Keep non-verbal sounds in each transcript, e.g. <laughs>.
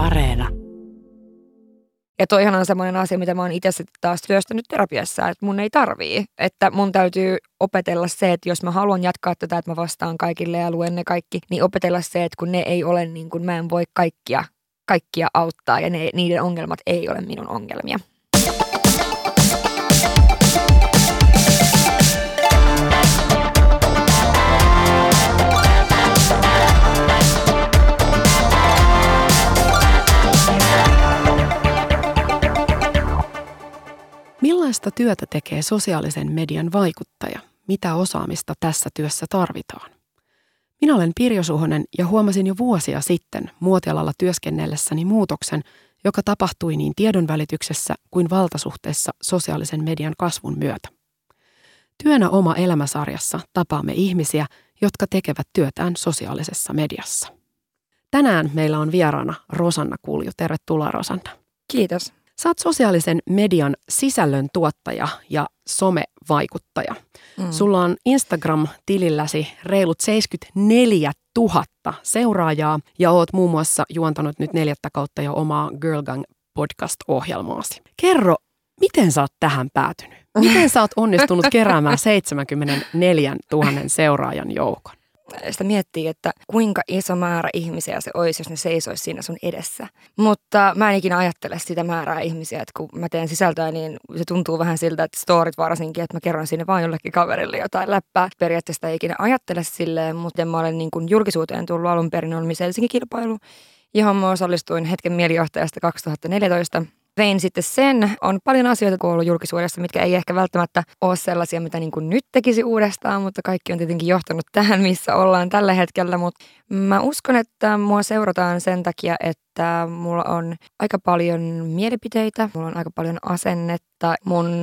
Areena. Ja toihan on semmoinen asia, mitä mä oon itse taas työstänyt terapiassa, että mun ei tarvii. Että mun täytyy opetella se, että jos mä haluan jatkaa tätä, että mä vastaan kaikille ja luen ne kaikki, niin opetella se, että kun ne ei ole niin kuin mä en voi kaikkia, kaikkia auttaa ja ne, niiden ongelmat ei ole minun ongelmia. Millaista työtä tekee sosiaalisen median vaikuttaja? Mitä osaamista tässä työssä tarvitaan? Minä olen Pirjo Suhonen ja huomasin jo vuosia sitten muotialalla työskennellessäni muutoksen, joka tapahtui niin tiedonvälityksessä kuin valtasuhteessa sosiaalisen median kasvun myötä. Työnä oma elämäsarjassa tapaamme ihmisiä, jotka tekevät työtään sosiaalisessa mediassa. Tänään meillä on vieraana Rosanna Kulju. Tervetuloa Rosanna. Kiitos. Sä oot sosiaalisen median sisällön tuottaja ja somevaikuttaja. Mm. Sulla on Instagram-tililläsi reilut 74 000 seuraajaa ja oot muun muassa juontanut nyt neljättä kautta jo omaa Girl Gang podcast-ohjelmaasi. Kerro, miten sä oot tähän päätynyt? <laughs> Miten sä oot onnistunut keräämään 74 000 seuraajan joukon? Sitä miettii, että kuinka iso määrä ihmisiä se olisi, jos ne seisoisi siinä sun edessä. Mutta mä en ikinä ajattele sitä määrää ihmisiä, että kun mä teen sisältöä, niin se tuntuu vähän siltä, että storit varsinkin, että mä kerron sinne vain jollekin kaverille jotain läppää. Periaatteessa ei ikinä ajattele silleen, mutta mä olen niin kuin julkisuuteen tullut alun perin, on Miss Helsinki-kilpailu, johon mä osallistuin hetken mielijohtajasta 2014 vein sitten sen. On paljon asioita kuullut julkisuudessa, mitkä ei ehkä välttämättä ole sellaisia, mitä niin kuin nyt tekisi uudestaan, mutta kaikki on tietenkin johtanut tähän, missä ollaan tällä hetkellä. Mutta mä uskon, että mua seurataan sen takia, että että mulla on aika paljon mielipiteitä, mulla on aika paljon asennetta. Mun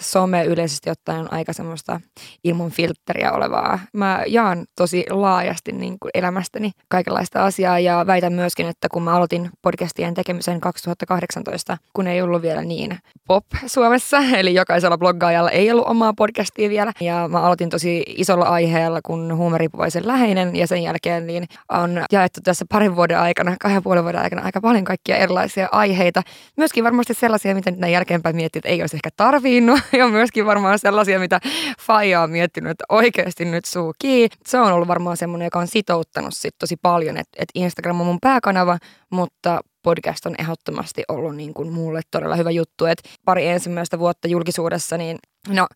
some yleisesti ottaen on aika semmoista ilman filtteriä olevaa. Mä jaan tosi laajasti niin kuin elämästäni kaikenlaista asiaa ja väitän myöskin, että kun mä aloitin podcastien tekemisen 2018, kun ei ollut vielä niin pop Suomessa, <laughs> eli jokaisella bloggaajalla ei ollut omaa podcastia vielä. Ja mä aloitin tosi isolla aiheella, kun huumeripuvaisen läheinen ja sen jälkeen niin on jaettu tässä parin vuoden aikana, kahden puolen vuoden aikana aika paljon kaikkia erilaisia aiheita. Myöskin varmasti sellaisia, mitä näin jälkeenpäin miettii, että ei olisi ehkä tarvinnut. <laughs> Ja myöskin varmaan sellaisia, mitä Faija on miettinyt, että oikeasti nyt suu kiinni. Se on ollut varmaan semmoinen, joka on sitouttanut sit tosi paljon, että, että Instagram on mun pääkanava, mutta podcast on ehdottomasti ollut niin kuin mulle todella hyvä juttu. Että pari ensimmäistä vuotta julkisuudessa, niin no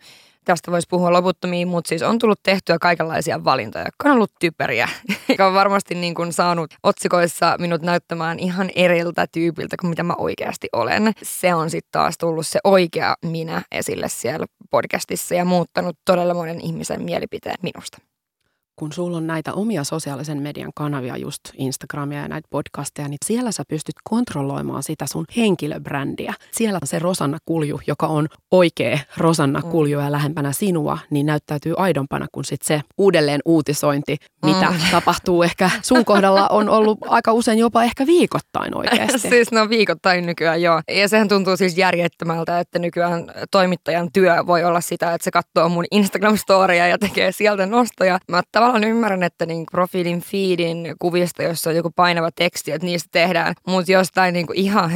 tästä voisi puhua loputtomiin, mutta siis on tullut tehtyä kaikenlaisia valintoja, jotka on ollut typeriä, <laughs> joka on varmasti niin kuin saanut otsikoissa minut näyttämään ihan eriltä tyypiltä kuin mitä mä oikeasti olen. Se on sitten taas tullut se oikea minä esille siellä podcastissa ja muuttanut todella monen ihmisen mielipiteen minusta kun sulla on näitä omia sosiaalisen median kanavia, just Instagramia ja näitä podcasteja, niin siellä sä pystyt kontrolloimaan sitä sun henkilöbrändiä. Siellä se Rosanna Kulju, joka on oikea Rosanna mm. Kulju ja lähempänä sinua, niin näyttäytyy aidompana kuin sit se uudelleen uutisointi, mitä mm. <laughs> tapahtuu ehkä sun kohdalla on ollut aika usein jopa ehkä viikoittain oikeasti. <laughs> siis no viikoittain nykyään joo. Ja sehän tuntuu siis järjettömältä, että nykyään toimittajan työ voi olla sitä, että se katsoo mun Instagram-storia ja tekee sieltä nostoja. Mä tavallaan ymmärrän, että niin profiilin feedin kuvista, jossa on joku painava teksti, että niistä tehdään, mutta jostain niin ihan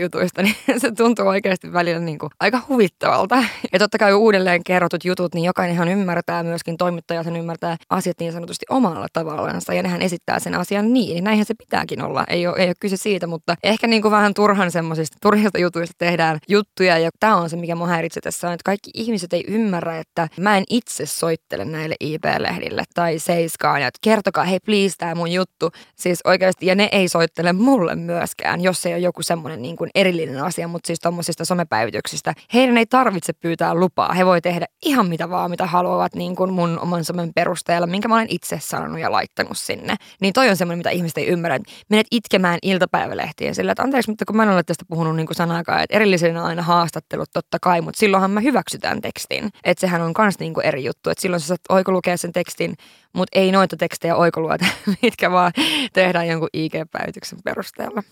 jutuista, <laughs> niin se tuntuu oikeasti välillä niin aika huvittavalta. Ja totta kai uudelleen kerrotut jutut, niin jokainenhan ymmärtää, myöskin toimittaja sen ymmärtää asiat niin sanotusti omalla tavallaan, ja nehän esittää sen asian niin. niin näinhän se pitääkin olla, ei ole, ei ole kyse siitä, mutta ehkä niin kuin vähän turhan semmoisista turhista jutuista tehdään juttuja, ja tämä on se, mikä mua häiritsee tässä on, että kaikki ihmiset ei ymmärrä, että mä en itse soittele näille IP-lehdille tai Seiskaan, että kertokaa, hei please, tämä mun juttu. Siis oikeasti, ja ne ei soittele mulle myöskään, jos ei ole joku semmoinen niin kuin erillinen asia, mutta siis tuommoisista somepäivityksistä. Heidän ei tarvitse pyytää lupaa. He voi tehdä ihan mitä vaan, mitä haluavat niin kuin mun oman somen perusteella, minkä mä olen itse sanonut ja laittanut sinne. Niin toi on semmoinen, mitä ihmiset ei ymmärrä. Menet itkemään iltapäivälehtiin sillä, että anteeksi, mutta kun mä en ole tästä puhunut niin kuin sanakaan, että erillisenä aina haastattelut totta kai, mutta silloinhan mä hyväksytään tekstin. Että sehän on myös niin kuin eri juttu. Että silloin sä saat oikolukea sen tekstin mutta ei noita tekstejä oikoluota, <laughs> mitkä vaan tehdään jonkun IG-päivityksen perusteella.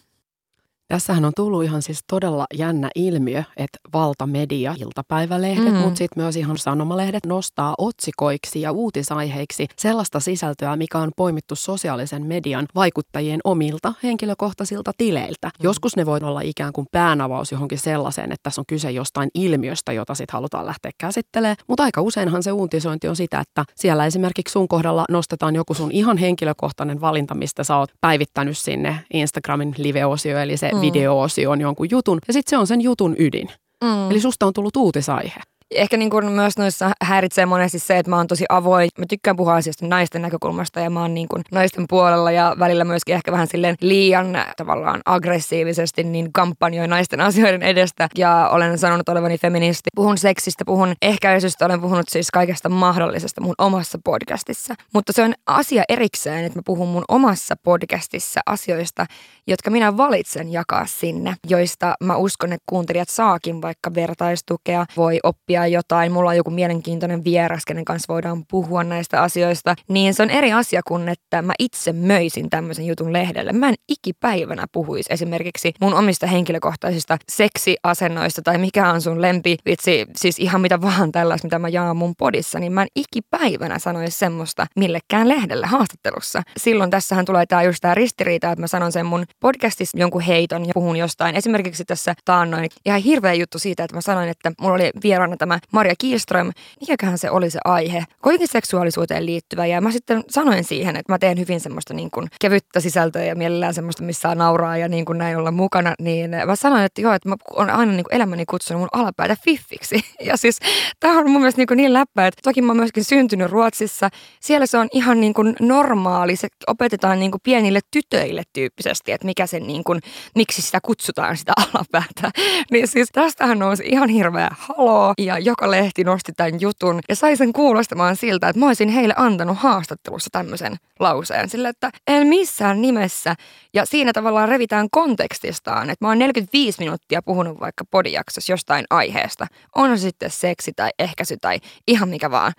Tässähän on tullut ihan siis todella jännä ilmiö, että valtamedia, iltapäivälehdet, mm. mutta sitten myös ihan sanomalehdet nostaa otsikoiksi ja uutisaiheiksi sellaista sisältöä, mikä on poimittu sosiaalisen median vaikuttajien omilta henkilökohtaisilta tileiltä. Mm. Joskus ne voi olla ikään kuin päänavaus johonkin sellaiseen, että tässä on kyse jostain ilmiöstä, jota sitten halutaan lähteä käsittelemään. Mutta aika useinhan se uutisointi on sitä, että siellä esimerkiksi sun kohdalla nostetaan joku sun ihan henkilökohtainen valinta, mistä sä oot päivittänyt sinne Instagramin live-osio, eli se mm. video-osioon jonkun jutun, ja sitten se on sen jutun ydin. Mm. Eli susta on tullut uutisaihe. Ehkä niin kuin myös noissa häiritsee monesti se, että mä oon tosi avoin. Mä tykkään puhua asioista naisten näkökulmasta ja mä oon niin kuin naisten puolella ja välillä myöskin ehkä vähän silleen liian tavallaan aggressiivisesti niin kampanjoin naisten asioiden edestä. Ja olen sanonut olevani feministi. Puhun seksistä, puhun ehkäisystä, olen puhunut siis kaikesta mahdollisesta mun omassa podcastissa. Mutta se on asia erikseen, että mä puhun mun omassa podcastissa asioista, jotka minä valitsen jakaa sinne, joista mä uskon, että kuuntelijat saakin vaikka vertaistukea, voi oppia jotain, mulla on joku mielenkiintoinen vieras, kenen kanssa voidaan puhua näistä asioista, niin se on eri asia kuin, että mä itse möisin tämmöisen jutun lehdelle. Mä en ikipäivänä puhuisi esimerkiksi mun omista henkilökohtaisista seksiasennoista tai mikä on sun lempi, vitsi, siis ihan mitä vaan tällaista, mitä mä jaan mun podissa, niin mä en ikipäivänä sanoisi semmoista millekään lehdelle haastattelussa. Silloin tässähän tulee tää just tää ristiriita, että mä sanon sen mun podcastissa jonkun heiton ja puhun jostain. Esimerkiksi tässä taannoin ihan hirveä juttu siitä, että mä sanoin, että mulla oli vieraana tämä Maria Kielström. Mikäköhän se oli se aihe? Koikin seksuaalisuuteen liittyvä ja mä sitten sanoin siihen, että mä teen hyvin semmoista niin kuin kevyttä sisältöä ja mielellään semmoista, missä saa nauraa ja niin kuin näin olla mukana. Niin mä sanoin, että joo, että mä oon aina niin kuin elämäni kutsunut mun alapäätä fiffiksi. <laughs> Ja siis tämä on mun mielestä niin, kuin niin läppä, että toki mä oon myöskin syntynyt Ruotsissa. Siellä se on ihan niin kuin normaali. Se opetetaan niin kuin pienille tytöille tyyppisesti, että mikä sen niin kuin, miksi sitä kutsutaan sitä <laughs> alapäätä. Niin siis tästähän nousi ihan hirveä haloo ja joka lehti nosti tämän jutun ja sai sen kuulostamaan siltä, että mä olisin heille antanut haastattelussa tämmöisen lauseen. Sillä, että en missään nimessä. Ja siinä tavallaan revitään kontekstistaan, että mä oon 45 minuuttia puhunut vaikka podijaksossa jostain aiheesta. On se sitten seksi tai ehkäisy tai ihan mikä vaan.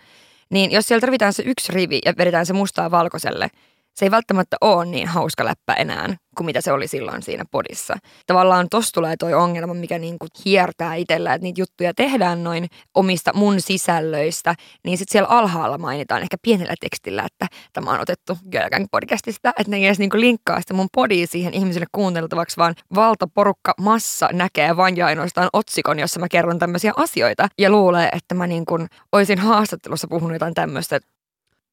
Niin jos sieltä revitään se yksi rivi ja vedetään se mustaa valkoiselle, se ei välttämättä ole niin hauska läppä enää kuin mitä se oli silloin siinä podissa. Tavallaan tossa tulee toi ongelma, mikä niinku hiertää itsellä, että niitä juttuja tehdään noin omista mun sisällöistä, niin sitten siellä alhaalla mainitaan ehkä pienellä tekstillä, että tämä on otettu Girlgang podcastista, että ne ei edes niinku linkkaa sitä mun podia siihen ihmisille kuunneltavaksi, vaan valtaporukka massa näkee vain ja ainoastaan otsikon, jossa mä kerron tämmöisiä asioita ja luulee, että mä niin kuin olisin haastattelussa puhunut jotain tämmöistä,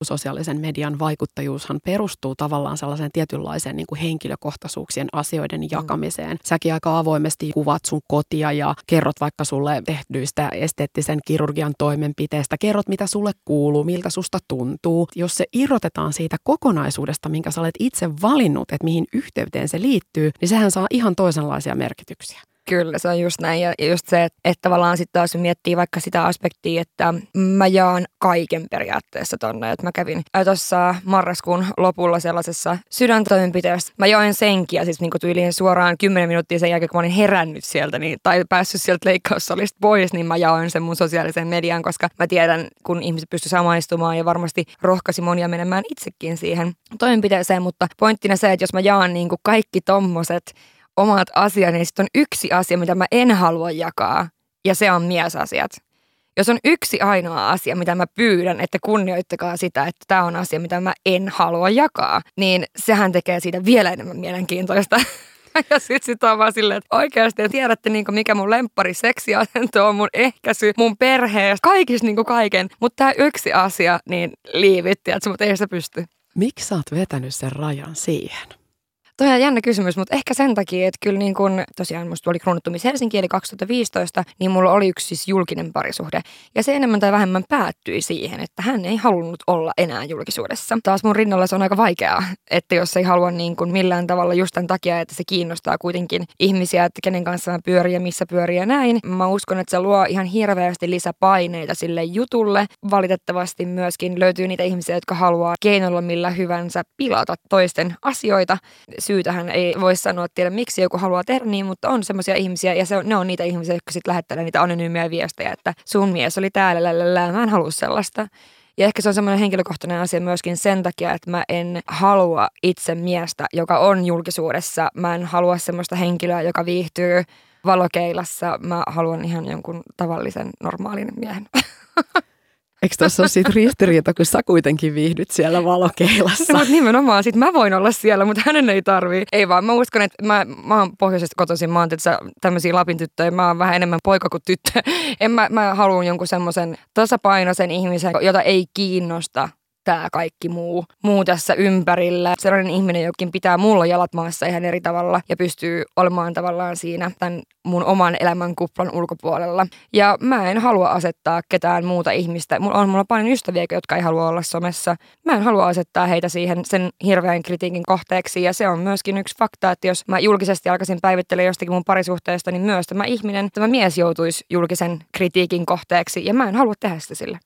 sosiaalisen median vaikuttajuushan perustuu tavallaan sellaiseen tietynlaiseen niin kuin henkilökohtaisuuksien asioiden mm. jakamiseen. Säkin aika avoimesti kuvat sun kotia ja kerrot vaikka sulle tehdyistä esteettisen kirurgian toimenpiteistä, kerrot mitä sulle kuuluu, miltä susta tuntuu. Jos se irrotetaan siitä kokonaisuudesta, minkä sä olet itse valinnut, että mihin yhteyteen se liittyy, niin sehän saa ihan toisenlaisia merkityksiä. Kyllä, se on just näin. Ja just se, että, että tavallaan sitten taas miettii vaikka sitä aspektia, että mä jaan kaiken periaatteessa tonne. Että mä kävin tuossa marraskuun lopulla sellaisessa sydäntoimenpiteessä. Mä join senkiä siis niinku tyyliin suoraan 10 minuuttia sen jälkeen, kun mä olin herännyt sieltä niin, tai päässyt sieltä leikkaussalista pois, niin mä jaoin sen mun sosiaalisen median, koska mä tiedän, kun ihmiset pysty samaistumaan ja varmasti rohkaisi monia menemään itsekin siihen toimenpiteeseen. Mutta pointtina se, että jos mä jaan niin kuin kaikki tommoset omat asiani, niin sitten on yksi asia, mitä mä en halua jakaa, ja se on miesasiat. Jos on yksi ainoa asia, mitä mä pyydän, että kunnioittakaa sitä, että tämä on asia, mitä mä en halua jakaa, niin sehän tekee siitä vielä enemmän mielenkiintoista. <laughs> ja sitten sit on vaan silleen, että oikeasti tiedätte niinku mikä mun lemppari seksiasento on, mun ehkäisy, mun perheestä, kaikista niinku kaiken. Mutta tämä yksi asia, niin liivitti, että mutta ei se pysty. Miksi sä oot vetänyt sen rajan siihen? Toi on jännä kysymys, mutta ehkä sen takia, että kyllä niin kun, tosiaan musta oli kruunuttumis Helsinki eli 2015, niin mulla oli yksi siis julkinen parisuhde. Ja se enemmän tai vähemmän päättyi siihen, että hän ei halunnut olla enää julkisuudessa. Taas mun rinnalla se on aika vaikeaa, että jos ei halua niin kuin millään tavalla just tämän takia, että se kiinnostaa kuitenkin ihmisiä, että kenen kanssa mä pyörin ja missä pyörin ja näin. Mä uskon, että se luo ihan hirveästi lisäpaineita sille jutulle. Valitettavasti myöskin löytyy niitä ihmisiä, jotka haluaa keinolla millä hyvänsä pilata toisten asioita syytähän ei voi sanoa, tiedä miksi joku haluaa tehdä niin, mutta on semmoisia ihmisiä ja se on, ne on niitä ihmisiä, jotka sitten lähettelee niitä anonyymejä viestejä, että sun mies oli täällä, lälälä, mä en halua sellaista. Ja ehkä se on semmoinen henkilökohtainen asia myöskin sen takia, että mä en halua itse miestä, joka on julkisuudessa. Mä en halua semmoista henkilöä, joka viihtyy valokeilassa. Mä haluan ihan jonkun tavallisen normaalin miehen. <laughs> Eikö tuossa ole siitä ristiriita, kun sä kuitenkin viihdyt siellä valokeilassa? No, nimenomaan, sit mä voin olla siellä, mutta hänen ei tarvii. Ei vaan, mä uskon, että mä, mä oon pohjoisesta kotoisin, mä oon tämmöisiä Lapin tyttöjä, mä oon vähän enemmän poika kuin tyttö. <laughs> En mä, mä haluan jonkun semmoisen tasapainoisen ihmisen, jota ei kiinnosta tämä kaikki muu, muu tässä ympärillä. Sellainen ihminen, jokin pitää mulla jalat maassa ihan eri tavalla ja pystyy olemaan tavallaan siinä tämän mun oman elämän kuplan ulkopuolella. Ja mä en halua asettaa ketään muuta ihmistä. Mulla on mulla paljon ystäviä, jotka ei halua olla somessa. Mä en halua asettaa heitä siihen sen hirveän kritiikin kohteeksi. Ja se on myöskin yksi fakta, että jos mä julkisesti alkaisin päivittelemään jostakin mun parisuhteesta, niin myös tämä ihminen, tämä mies joutuisi julkisen kritiikin kohteeksi. Ja mä en halua tehdä sitä sille.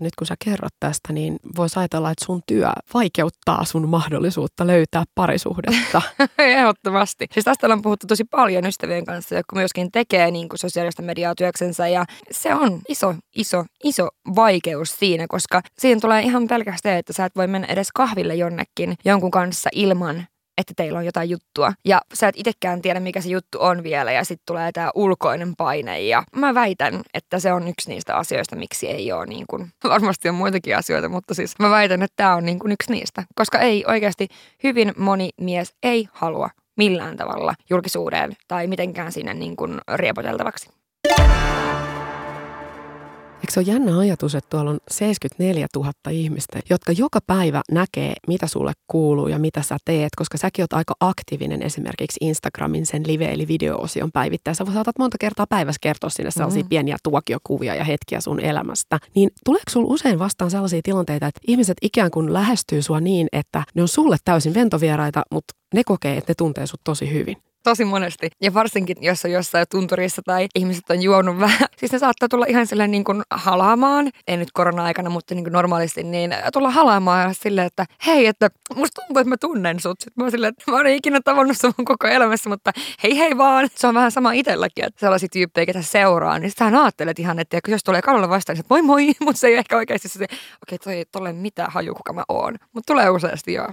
Nyt kun sä kerrot tästä, niin voisi ajatella, että sun työ vaikeuttaa sun mahdollisuutta löytää parisuhdetta. <laughs> Ehdottomasti. Siis tästä ollaan puhuttu tosi paljon ystävien kanssa, jotka myöskin tekee niin kuin sosiaalista mediaa työksensä. Ja se on iso, iso, iso vaikeus siinä, koska siinä tulee ihan pelkästään, että sä et voi mennä edes kahville jonnekin jonkun kanssa ilman, että teillä on jotain juttua. Ja sä et itsekään tiedä, mikä se juttu on vielä. Ja sitten tulee tämä ulkoinen paine. Ja mä väitän, että se on yksi niistä asioista, miksi ei ole niin kuin, <laughs> varmasti on muitakin asioita, mutta siis mä väitän, että tämä on niin kuin yksi niistä. Koska ei oikeasti hyvin moni mies ei halua millään tavalla julkisuuden tai mitenkään sinne niin kuin riepoteltavaksi. Eikö se ole jännä ajatus, että tuolla on 74 000 ihmistä, jotka joka päivä näkee, mitä sulle kuuluu ja mitä sä teet, koska säkin oot aika aktiivinen esimerkiksi Instagramin sen live- eli video-osion päivittäin. Sä saatat monta kertaa päivässä kertoa sinne sellaisia mm. pieniä tuokiokuvia ja hetkiä sun elämästä. Niin tuleeko sulla usein vastaan sellaisia tilanteita, että ihmiset ikään kuin lähestyy sua niin, että ne on sulle täysin ventovieraita, mutta ne kokee, että ne tuntee sut tosi hyvin? Tosi monesti. Ja varsinkin, jos on jossain tunturissa tai ihmiset on juonut vähän. Siis ne saattaa tulla ihan silleen niin kuin halaamaan, ei nyt korona-aikana, mutta niin kuin normaalisti, niin tulla halaamaan silleen, että hei, että musta tuntuu, että mä tunnen sut. Sitten mä oon silleen, että mä oon ikinä tavannut sun koko elämässä, mutta hei hei vaan. Se on vähän sama itselläkin, että sellaisia tyyppejä, ketä seuraa, niin sä ajattelet ihan, että jos tulee kalolla vastaan, niin moi moi, <laughs> mutta se ei ehkä oikeasti se, okei, okay, toi ei ole mitään haju, kuka mä oon. Mutta tulee useasti joo.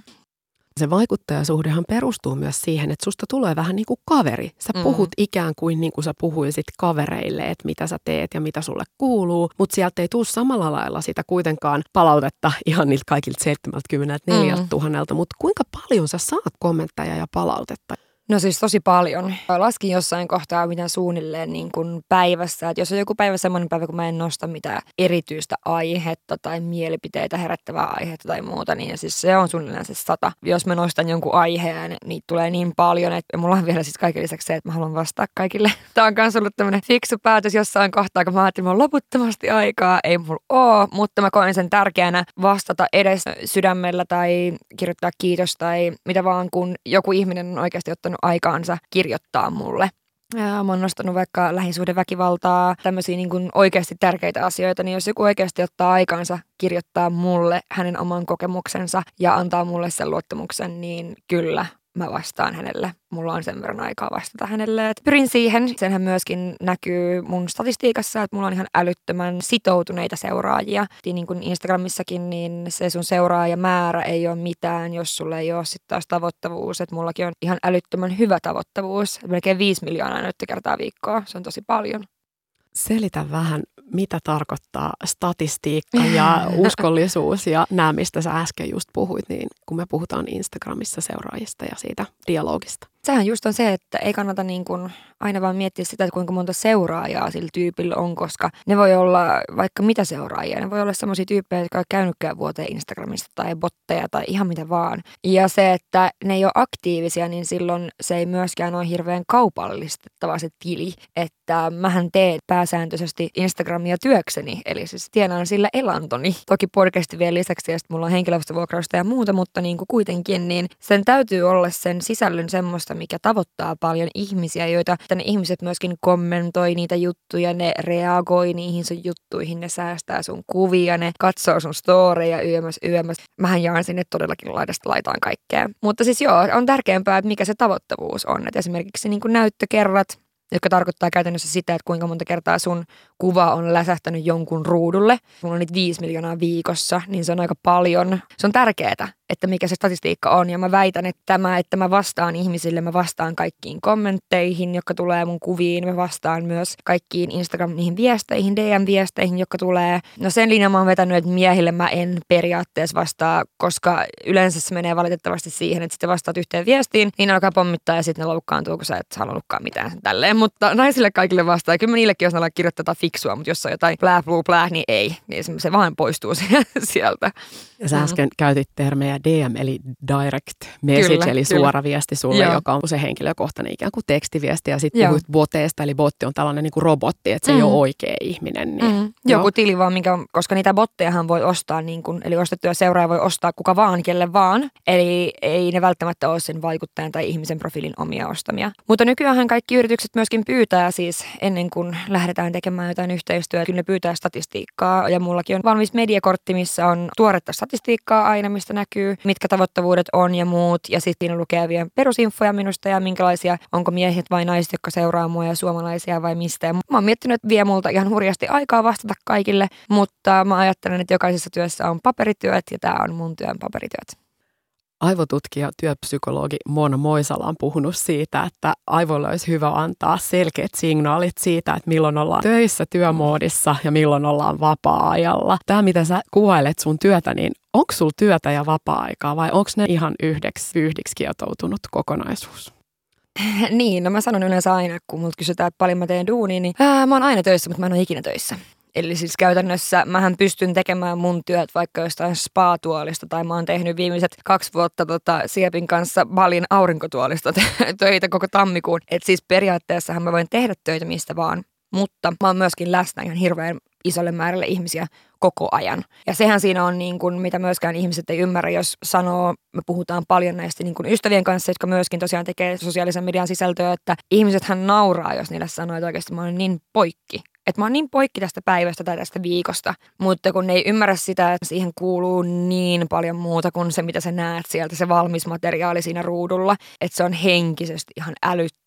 Se vaikuttajasuhdehan perustuu myös siihen, että susta tulee vähän niin kuin kaveri. Sä mm. puhut ikään kuin niin kuin sä puhuisit kavereille, että mitä sä teet ja mitä sulle kuuluu, mutta sieltä ei tule samalla lailla sitä kuitenkaan palautetta <laughs> ihan niiltä kaikilta 74 mm. 000, mutta kuinka paljon sä saat kommentteja ja palautetta? No siis tosi paljon. Laskin jossain kohtaa mitä suunnilleen niin kuin päivässä. Että jos on joku päivä semmoinen päivä, kun mä en nosta mitään erityistä aihetta tai mielipiteitä herättävää aihetta tai muuta, niin siis se on suunnilleen se sata. Jos mä nostan jonkun aiheen, niin tulee niin paljon, että mulla on vielä siis kaiken lisäksi se, että mä haluan vastata kaikille. <laughs> Tämä on myös ollut tämmöinen fiksu päätös jossain kohtaa, kun mä ajattelin, että mulla on loputtomasti aikaa. Ei mulla oo, mutta mä koen sen tärkeänä vastata edes sydämellä tai kirjoittaa kiitos tai mitä vaan, kun joku ihminen on oikeasti ottanut ottanut aikaansa kirjoittaa mulle. Ja mä oon nostanut vaikka lähisuhdeväkivaltaa, tämmöisiä niin kuin oikeasti tärkeitä asioita, niin jos joku oikeasti ottaa aikaansa kirjoittaa mulle hänen oman kokemuksensa ja antaa mulle sen luottamuksen, niin kyllä mä vastaan hänelle. Mulla on sen verran aikaa vastata hänelle. Et pyrin siihen. Senhän myöskin näkyy mun statistiikassa, että mulla on ihan älyttömän sitoutuneita seuraajia. Niin kuin Instagramissakin, niin se sun seuraajamäärä ei ole mitään, jos sulla ei ole sitten taas tavoittavuus. Että mullakin on ihan älyttömän hyvä tavoittavuus. Melkein 5 miljoonaa näyttökertaa viikkoa. Se on tosi paljon. Selitä vähän, mitä tarkoittaa statistiikka ja <laughs> uskollisuus ja nämä, mistä sä äsken just puhuit, niin kun me puhutaan Instagramissa seuraajista ja siitä dialogista. Sehän just on se, että ei kannata niin kuin aina vaan miettiä sitä, että kuinka monta seuraajaa sillä tyypillä on, koska ne voi olla vaikka mitä seuraajia. Ne voi olla sellaisia tyyppejä, jotka on käynytkään vuoteen Instagramista tai botteja tai ihan mitä vaan. Ja se, että ne ei ole aktiivisia, niin silloin se ei myöskään ole hirveän kaupallistettava se tili. Että mähän teen pääsääntöisesti Instagramia työkseni, eli siis tienaan sillä elantoni. Toki podcasti vielä lisäksi, ja mulla on henkilöstövuokrausta ja muuta, mutta niin kuin kuitenkin, niin sen täytyy olla sen sisällön semmoista, mikä tavoittaa paljon ihmisiä, joita ne ihmiset myöskin kommentoi niitä juttuja, ne reagoi niihin sun juttuihin, ne säästää sun kuvia, ne katsoo sun storeja yömäs yömäs. Mähän jaan sinne todellakin laidasta laitaan kaikkea. Mutta siis joo, on tärkeämpää, että mikä se tavoittavuus on. Että esimerkiksi niin näyttökerrat, jotka tarkoittaa käytännössä sitä, että kuinka monta kertaa sun kuva on läsähtänyt jonkun ruudulle. Mulla on niitä viisi miljoonaa viikossa, niin se on aika paljon. Se on tärkeää, että mikä se statistiikka on. Ja mä väitän, että tämä, että mä vastaan ihmisille, mä vastaan kaikkiin kommentteihin, jotka tulee mun kuviin. Mä vastaan myös kaikkiin Instagram niihin viesteihin, DM-viesteihin, jotka tulee. No sen linjan mä oon vetänyt, että miehille mä en periaatteessa vastaa, koska yleensä se menee valitettavasti siihen, että sitten vastaat yhteen viestiin, niin ne alkaa pommittaa ja sitten ne loukkaantuu, kun sä et halunnutkaan mitään tälleen. Mutta naisille kaikille vastaa. Kyllä mä niillekin, jos ne kirjoittaa fiksua, mutta jos on jotain plää, blue, plää, niin ei. Niin se vaan poistuu <laughs> sieltä. Ja sä äsken mm. käytit termejä DM eli direct message, kyllä, eli kyllä. suora viesti sulle, Joo. joka on se henkilökohtainen ikään kuin tekstiviesti. Ja sitten puhuit boteista, eli botti on tällainen niin kuin robotti, että se mm. ei ole oikea ihminen. Niin, mm. Joku tili vaan, mikä on, koska niitä bottejahan voi ostaa, niin kuin, eli ostettuja seuraaja voi ostaa kuka vaan, kelle vaan. Eli ei ne välttämättä ole sen vaikuttajan tai ihmisen profiilin omia ostamia. Mutta nykyään kaikki yritykset myöskin pyytää siis ennen kuin lähdetään tekemään jotain yhteistyötä, kyllä ne pyytää statistiikkaa. Ja mullakin on valmis mediakortti, missä on tuoretta statistiikkaa aina, mistä näkyy, mitkä tavoittavuudet on ja muut. Ja sitten siinä lukee vielä perusinfoja minusta ja minkälaisia, onko miehet vai naiset, jotka seuraa mua ja suomalaisia vai mistä. Ja mä oon miettinyt, että vie multa ihan hurjasti aikaa vastata kaikille, mutta mä ajattelen, että jokaisessa työssä on paperityöt ja tämä on mun työn paperityöt aivotutkija, työpsykologi Mona Moisala on puhunut siitä, että aivoille olisi hyvä antaa selkeät signaalit siitä, että milloin ollaan töissä työmoodissa ja milloin ollaan vapaa-ajalla. Tämä, mitä sä kuvailet sun työtä, niin onko sulla työtä ja vapaa-aikaa vai onko ne ihan yhdeksi yhdiksi kietoutunut kokonaisuus? <laughs> Niin, no mä sanon yleensä aina, kun multa kysytään, että paljon mä teen duunia, niin ää, mä oon aina töissä, mutta mä en ole ikinä töissä. Eli siis käytännössä mähän pystyn tekemään mun työt vaikka jostain spa-tuolista tai mä oon tehnyt viimeiset kaksi vuotta tota Siepin kanssa Balin aurinkotuolista <laughs> töitä koko tammikuun. Et siis periaatteessahan mä voin tehdä töitä mistä vaan, mutta mä oon myöskin läsnä ihan hirveän isolle määrälle ihmisiä koko ajan. Ja sehän siinä on, niin kuin, mitä myöskään ihmiset ei ymmärrä, jos sanoo, me puhutaan paljon näistä niin kuin ystävien kanssa, jotka myöskin tosiaan tekee sosiaalisen median sisältöä, että ihmisethän nauraa, jos niille sanoo, että oikeasti mä oon niin poikki että mä oon niin poikki tästä päivästä tai tästä viikosta, mutta kun ne ei ymmärrä sitä, että siihen kuuluu niin paljon muuta kuin se, mitä sä näet sieltä, se valmis materiaali siinä ruudulla, että se on henkisesti ihan älyttömän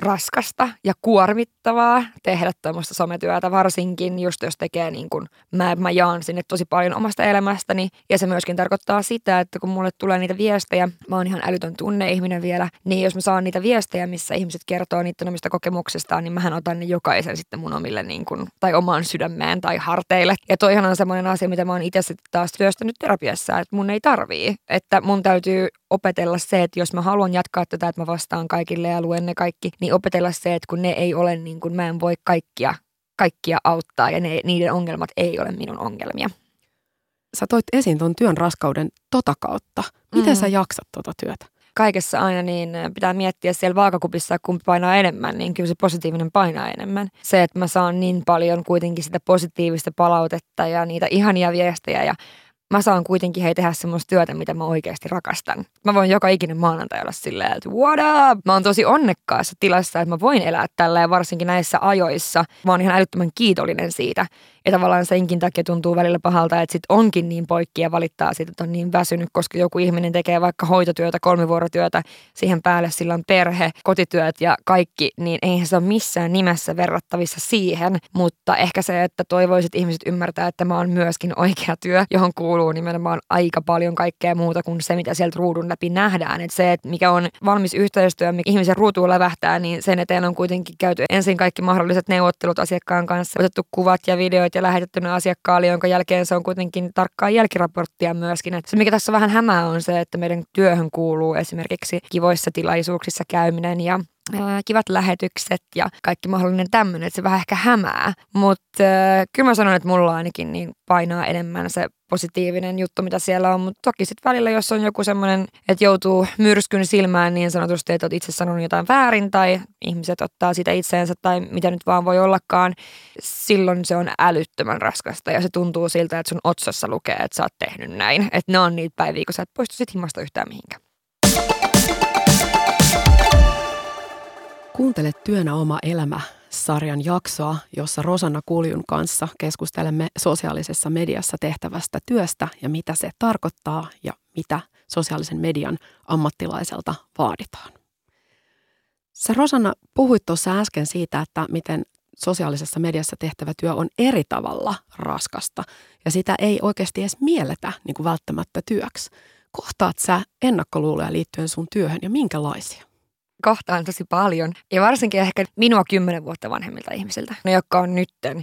raskasta ja kuormittavaa tehdä tuommoista sometyötä, varsinkin just jos tekee niin kuin, mä, mä jaan sinne tosi paljon omasta elämästäni ja se myöskin tarkoittaa sitä, että kun mulle tulee niitä viestejä, mä oon ihan älytön tunneihminen vielä, niin jos mä saan niitä viestejä, missä ihmiset kertoo niiden omista kokemuksistaan, niin mähän otan ne jokaisen sitten mun omille niin kuin, tai omaan sydämeen tai harteille. Ja toihan on semmoinen asia, mitä mä oon itse sitten taas työstänyt terapiassa, että mun ei tarvii. Että mun täytyy opetella se, että jos mä haluan jatkaa tätä, että mä vastaan kaikille ja luen ne kaikki, niin opetella se, että kun ne ei ole niin kuin, mä en voi kaikkia, kaikkia auttaa ja ne, niiden ongelmat ei ole minun ongelmia. Sä toit esiin tuon työn raskauden tota kautta. Miten mm. sä jaksat tota työtä? kaikessa aina niin pitää miettiä siellä vaakakupissa, kumpi painaa enemmän, niin kyllä se positiivinen painaa enemmän. Se, että mä saan niin paljon kuitenkin sitä positiivista palautetta ja niitä ihania viestejä ja mä saan kuitenkin hei tehdä semmoista työtä, mitä mä oikeasti rakastan. Mä voin joka ikinen maanantai olla silleen, että what up? Mä oon tosi onnekkaassa tilassa, että mä voin elää tällä ja varsinkin näissä ajoissa. Mä oon ihan älyttömän kiitollinen siitä. Ja tavallaan senkin takia tuntuu välillä pahalta, että sit onkin niin poikki ja valittaa siitä, että on niin väsynyt, koska joku ihminen tekee vaikka hoitotyötä, kolmivuorotyötä, siihen päälle sillä on perhe, kotityöt ja kaikki, niin eihän se ole missään nimessä verrattavissa siihen, mutta ehkä se, että toivoisit ihmiset ymmärtää, että mä oon myöskin oikea työ, johon kuuluu nimenomaan aika paljon kaikkea muuta kuin se, mitä sieltä ruudun läpi nähdään. Että se, että mikä on valmis yhteistyö, mikä ihmisen ruutuun lävähtää, niin sen eteen on kuitenkin käyty ensin kaikki mahdolliset neuvottelut asiakkaan kanssa, otettu kuvat ja videoit videoita ja lähetetty ne asiakkaalle, jonka jälkeen se on kuitenkin tarkkaa jälkiraporttia myöskin. Et se, mikä tässä vähän hämää on se, että meidän työhön kuuluu esimerkiksi kivoissa tilaisuuksissa käyminen ja kivat lähetykset ja kaikki mahdollinen tämmöinen, että se vähän ehkä hämää. Mutta äh, kyllä mä sanon, että mulla ainakin niin painaa enemmän se positiivinen juttu, mitä siellä on. Mutta toki sitten välillä, jos on joku semmoinen, että joutuu myrskyn silmään niin sanotusti, että olet itse sanonut jotain väärin tai ihmiset ottaa sitä itseensä tai mitä nyt vaan voi ollakaan, silloin se on älyttömän raskasta ja se tuntuu siltä, että sun otsassa lukee, että sä oot tehnyt näin. Että ne on niitä päiviä, kun sä et poistu sit himasta yhtään mihinkään. Kuuntele Työnä oma elämä sarjan jaksoa, jossa Rosanna Kuljun kanssa keskustelemme sosiaalisessa mediassa tehtävästä työstä ja mitä se tarkoittaa ja mitä sosiaalisen median ammattilaiselta vaaditaan. Sä Rosanna puhuit tuossa äsken siitä, että miten sosiaalisessa mediassa tehtävä työ on eri tavalla raskasta ja sitä ei oikeasti edes mielletä niin kuin välttämättä työksi. Kohtaat sä ennakkoluuloja liittyen sun työhön ja minkälaisia? Kohtaan tosi paljon. Ja varsinkin ehkä minua kymmenen vuotta vanhemmilta ihmisiltä. Ne, jotka on nytten 20-30,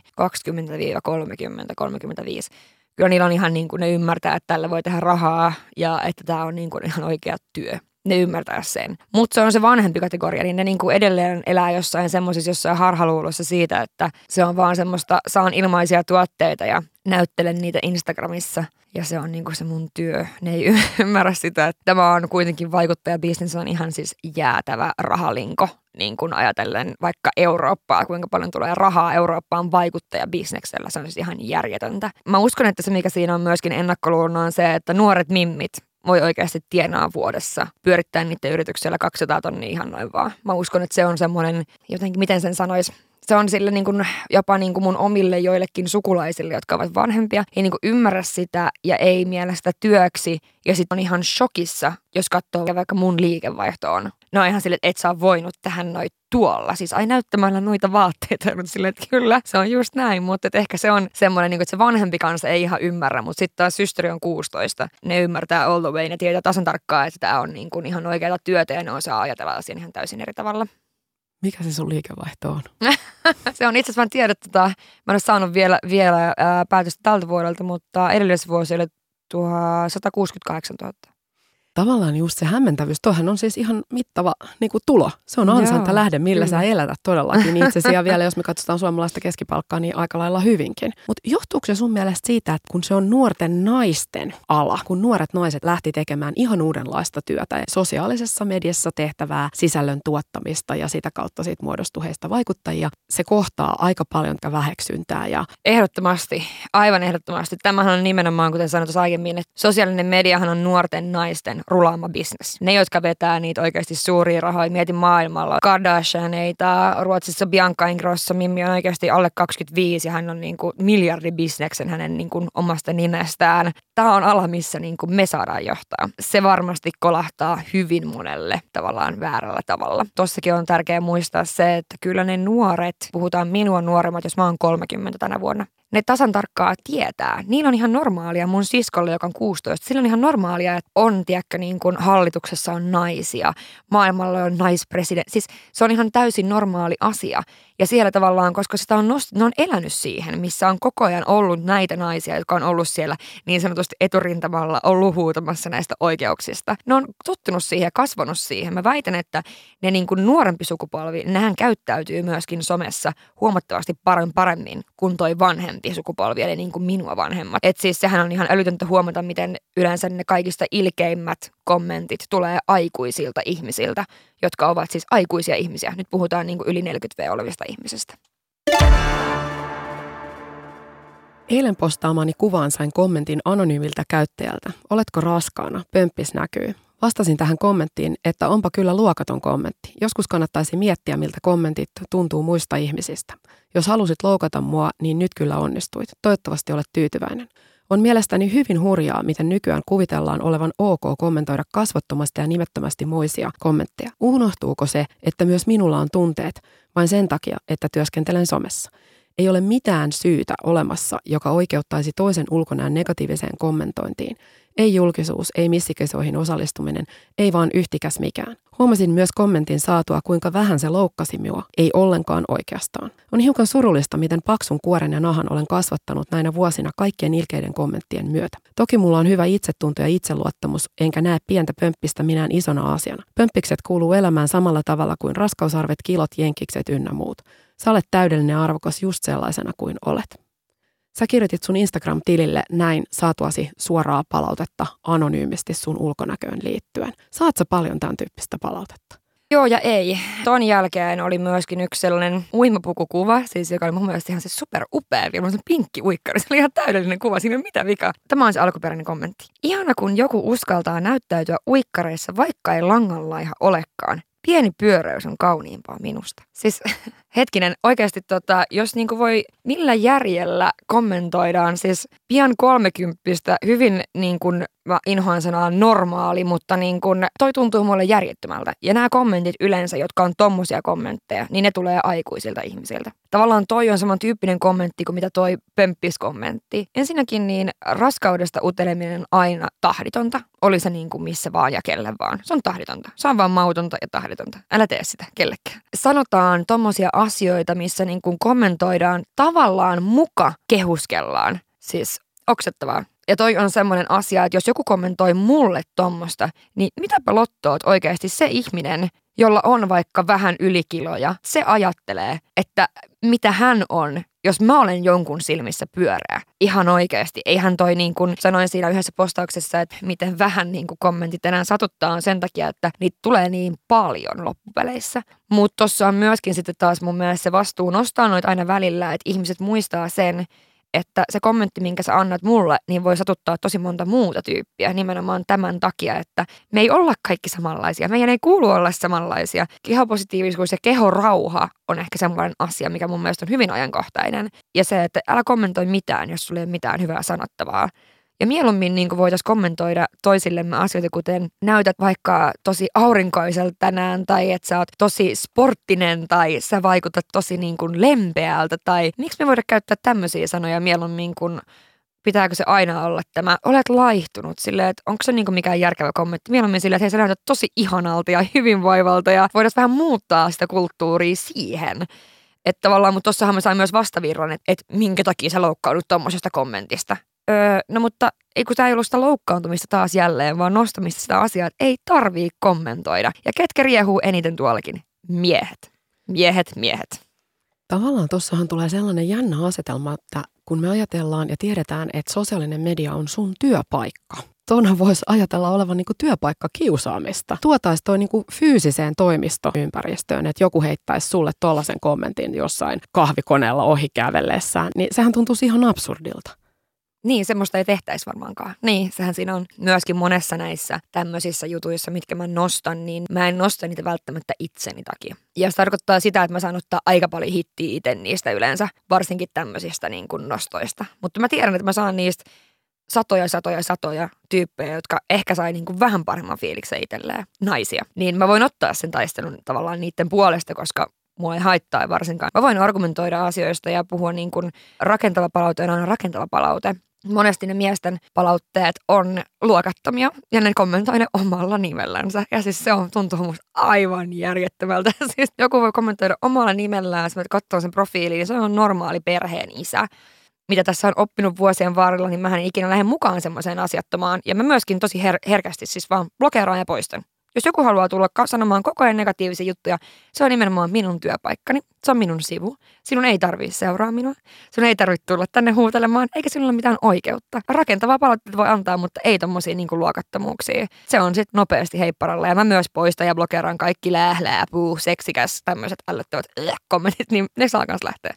35. Kyllä niillä on ihan niin kuin ne ymmärtää, että tällä voi tehdä rahaa ja että tämä on niin kuin ihan oikea työ ne ymmärtää sen. Mutta se on se vanhempi kategoria, niin ne niinku edelleen elää jossain semmoisessa jossain harhaluulossa siitä, että se on vaan semmoista, saan ilmaisia tuotteita ja näyttelen niitä Instagramissa ja se on niinku se mun työ. Ne ei <laughs> ymmärrä sitä, että tämä on kuitenkin vaikuttajabisnes, on ihan siis jäätävä rahalinko niin kuin ajatellen vaikka Eurooppaa, kuinka paljon tulee rahaa Eurooppaan vaikuttajabisneksellä. Se on siis ihan järjetöntä. Mä uskon, että se mikä siinä on myöskin ennakkoluulona on se, että nuoret mimmit voi oikeasti tienaa vuodessa pyörittää niiden yrityksellä 200 tonnia ihan noin vaan. Mä uskon, että se on semmoinen, jotenkin miten sen sanoisi, se on sille niin kuin, jopa niin kuin mun omille joillekin sukulaisille, jotka ovat vanhempia, ei niin kuin ymmärrä sitä ja ei mielestä työksi. Ja sitten on ihan shokissa, jos katsoo vaikka mun liikevaihtoon. No ihan sille, että et sä voinut tähän noin tuolla. Siis ai näyttämällä noita vaatteita, mutta silleen, että kyllä, se on just näin. Mutta ehkä se on semmoinen, niin kuin, että se vanhempi kanssa ei ihan ymmärrä, mutta sitten taas systeri on 16. Ne ymmärtää all the way, ne tietää tasan tarkkaan, että tämä on niin kuin ihan oikeaa työtä ja ne osaa ajatella asian ihan täysin eri tavalla. Mikä se sun liikevaihto on? <laughs> se on itse asiassa, mä en tiedä, tota, mä en ole saanut vielä, vielä ää, päätöstä tältä vuodelta, mutta edellisvuosi oli 168 000 tavallaan just se hämmentävyys, toihan on siis ihan mittava niin kuin tulo. Se on ansanta lähde, millä kyllä. sä elätät todellakin itsesi. Ja <laughs> vielä jos me katsotaan suomalaista keskipalkkaa, niin aika lailla hyvinkin. Mutta johtuuko se sun mielestä siitä, että kun se on nuorten naisten ala, kun nuoret naiset lähti tekemään ihan uudenlaista työtä, sosiaalisessa mediassa tehtävää sisällön tuottamista ja sitä kautta siitä muodostui heistä vaikuttajia, se kohtaa aika paljon väheksyntää. Ja... Ehdottomasti, aivan ehdottomasti. Tämähän on nimenomaan, kuten sanoin tuossa aiemmin, että sosiaalinen mediahan on nuorten naisten rulaama business. Ne, jotka vetää niitä oikeasti suuria rahoja, mieti maailmalla. Kardashianeita, Ruotsissa Bianca Ingrosso, Mimmi on oikeasti alle 25 ja hän on niin kuin miljardibisneksen hänen niin kuin omasta nimestään. Tämä on ala, missä niin kuin me saadaan johtaa. Se varmasti kolahtaa hyvin monelle tavallaan väärällä tavalla. Tossakin on tärkeää muistaa se, että kyllä ne nuoret, puhutaan minua nuoremmat, jos mä oon 30 tänä vuonna, ne tasan tarkkaa tietää. Niin on ihan normaalia mun siskolle, joka on 16. Sillä on ihan normaalia, että on, tiedäkö, niin kuin hallituksessa on naisia, maailmalla on naispresidentti. Siis se on ihan täysin normaali asia. Ja siellä tavallaan, koska sitä on nost- ne on elänyt siihen, missä on koko ajan ollut näitä naisia, jotka on ollut siellä niin sanotusti eturintamalla, ollut huutamassa näistä oikeuksista. Ne on tottunut siihen ja kasvanut siihen. Mä väitän, että ne niin kuin nuorempi sukupolvi, nehän käyttäytyy myöskin somessa huomattavasti paremmin kuin toi vanhempi sukupolvi, eli niin kuin minua vanhemmat. Et siis sehän on ihan älytöntä huomata, miten yleensä ne kaikista ilkeimmät kommentit tulee aikuisilta ihmisiltä, jotka ovat siis aikuisia ihmisiä. Nyt puhutaan niin kuin yli 40V olevista ihmisistä. Eilen postaamani kuvaan sain kommentin anonyymiltä käyttäjältä. Oletko raskaana? Pömppis näkyy. Vastasin tähän kommenttiin, että onpa kyllä luokaton kommentti. Joskus kannattaisi miettiä, miltä kommentit tuntuu muista ihmisistä. Jos halusit loukata mua, niin nyt kyllä onnistuit. Toivottavasti olet tyytyväinen. On mielestäni hyvin hurjaa, miten nykyään kuvitellaan olevan ok kommentoida kasvottomasti ja nimettömästi muisia kommentteja. Unohtuuko se, että myös minulla on tunteet, vain sen takia, että työskentelen somessa? Ei ole mitään syytä olemassa, joka oikeuttaisi toisen ulkonäön negatiiviseen kommentointiin. Ei julkisuus, ei missikisoihin osallistuminen, ei vaan yhtikäs mikään. Huomasin myös kommentin saatua, kuinka vähän se loukkasi minua. Ei ollenkaan oikeastaan. On hiukan surullista, miten paksun kuoren ja nahan olen kasvattanut näinä vuosina kaikkien ilkeiden kommenttien myötä. Toki mulla on hyvä itsetunto ja itseluottamus, enkä näe pientä pömppistä minään isona asiana. Pömppikset kuuluu elämään samalla tavalla kuin raskausarvet, kilot, jenkikset ynnä muut. Sä olet täydellinen arvokas just sellaisena kuin olet. Sä kirjoitit sun Instagram-tilille näin saatuasi suoraa palautetta anonyymisti sun ulkonäköön liittyen. Saat sä paljon tämän tyyppistä palautetta? Joo ja ei. Ton jälkeen oli myöskin yksi sellainen uimapukukuva, siis joka oli mun mielestä ihan se super upea, vielä se pinkki uikkari. Se oli ihan täydellinen kuva, siinä ei ole mitään vikaa. Tämä on se alkuperäinen kommentti. Ihana kun joku uskaltaa näyttäytyä uikkareissa, vaikka ei langanlaiha olekaan pieni pyöräys on kauniimpaa minusta. Siis <laughs> hetkinen, oikeasti tota, jos niinku voi millä järjellä kommentoidaan siis pian kolmekymppistä hyvin niin kuin mä inhoan sanaa normaali, mutta niin kun, toi tuntuu mulle järjettömältä. Ja nämä kommentit yleensä, jotka on tommosia kommentteja, niin ne tulee aikuisilta ihmisiltä. Tavallaan toi on saman tyyppinen kommentti kuin mitä toi pömppis-kommentti. Ensinnäkin niin raskaudesta uteleminen aina tahditonta. Oli se niin kuin missä vaan ja kelle vaan. Se on tahditonta. Se on vaan mautonta ja tahditonta. Älä tee sitä kellekään. Sanotaan tommosia asioita, missä niin kuin kommentoidaan tavallaan muka kehuskellaan. Siis oksettavaa. Ja toi on semmoinen asia, että jos joku kommentoi mulle tommosta, niin mitäpä lottoot oikeasti se ihminen, jolla on vaikka vähän ylikiloja, se ajattelee, että mitä hän on, jos mä olen jonkun silmissä pyöreä. Ihan oikeasti. Eihän toi niin kuin sanoin siinä yhdessä postauksessa, että miten vähän niin kuin kommentit enää satuttaa sen takia, että niitä tulee niin paljon loppupeleissä. Mutta tossa on myöskin sitten taas mun mielestä se vastuu nostaa noita aina välillä, että ihmiset muistaa sen, että se kommentti, minkä sä annat mulle, niin voi satuttaa tosi monta muuta tyyppiä nimenomaan tämän takia, että me ei olla kaikki samanlaisia. Meidän ei kuulu olla samanlaisia. Kehopositiivisuus ja kehorauha on ehkä semmoinen asia, mikä mun mielestä on hyvin ajankohtainen. Ja se, että älä kommentoi mitään, jos sulla ei ole mitään hyvää sanottavaa. Ja mieluummin niin voitaisiin kommentoida toisillemme asioita, kuten näytät vaikka tosi aurinkaiselta tänään, tai että sä oot tosi sporttinen, tai sä vaikutat tosi niin kuin lempeältä, tai miksi me voidaan käyttää tämmöisiä sanoja mieluummin kuin pitääkö se aina olla tämä, olet laihtunut silleen, että onko se niin mikään järkevä kommentti. Mieluummin silleen, että hei sä näytät tosi ihanalta ja <laughs> hyvinvoivalta ja voidaan vähän muuttaa sitä kulttuuria siihen. Että tavallaan, mutta tossahan mä sain myös vastavirran, että, että minkä takia sä loukkaudut tuommoisesta kommentista. Öö, no mutta ei kun tämä ei ollut sitä loukkaantumista taas jälleen, vaan nostamista sitä asiaa, että ei tarvii kommentoida. Ja ketkä riehuu eniten tuollakin? Miehet. Miehet, miehet. Tavallaan tuossahan tulee sellainen jännä asetelma, että kun me ajatellaan ja tiedetään, että sosiaalinen media on sun työpaikka, tuonhan voisi ajatella olevan niinku työpaikka kiusaamista. Tuotaisi toi niinku fyysiseen toimistoympäristöön, että joku heittäisi sulle tollaisen kommentin jossain kahvikoneella ohi kävellessään, niin sehän tuntuisi ihan absurdilta. Niin, semmoista ei tehtäisi varmaankaan. Niin, sehän siinä on myöskin monessa näissä tämmöisissä jutuissa, mitkä mä nostan, niin mä en nosta niitä välttämättä itseni takia. Ja se tarkoittaa sitä, että mä saan ottaa aika paljon hittiä itse niistä yleensä, varsinkin tämmöisistä niin kuin nostoista. Mutta mä tiedän, että mä saan niistä satoja, satoja, satoja tyyppejä, jotka ehkä sai niin kuin vähän paremman fiiliksen itselleen, naisia. Niin mä voin ottaa sen taistelun tavallaan niiden puolesta, koska mua ei haittaa varsinkaan. Mä voin argumentoida asioista ja puhua niin kuin rakentava palaute on rakentava palaute monesti ne miesten palautteet on luokattomia ja ne kommentoi ne omalla nimellänsä. Ja siis se on, tuntuu musta aivan järjettömältä. <laughs> Siis joku voi kommentoida omalla nimellään, jos katsoo sen profiiliin, se on normaali perheen isä. Mitä tässä on oppinut vuosien varrella, niin mä en ikinä lähde mukaan semmoiseen asiattomaan. Ja mä myöskin tosi her- herkästi siis vaan blokeeraan ja poistan. Jos joku haluaa tulla sanomaan koko ajan negatiivisia juttuja, se on nimenomaan minun työpaikkani. Se on minun sivu. Sinun ei tarvitse seuraa minua. Sinun ei tarvitse tulla tänne huutelemaan, eikä sinulla ole mitään oikeutta. Rakentavaa palautetta voi antaa, mutta ei tommosia niin luokattomuuksia. Se on sitten nopeasti heipparalla. Ja mä myös poistan ja blokeeraan kaikki lählää, puu, seksikäs, tämmöiset ällöttävät äh, kommentit, niin ne saa myös lähteä.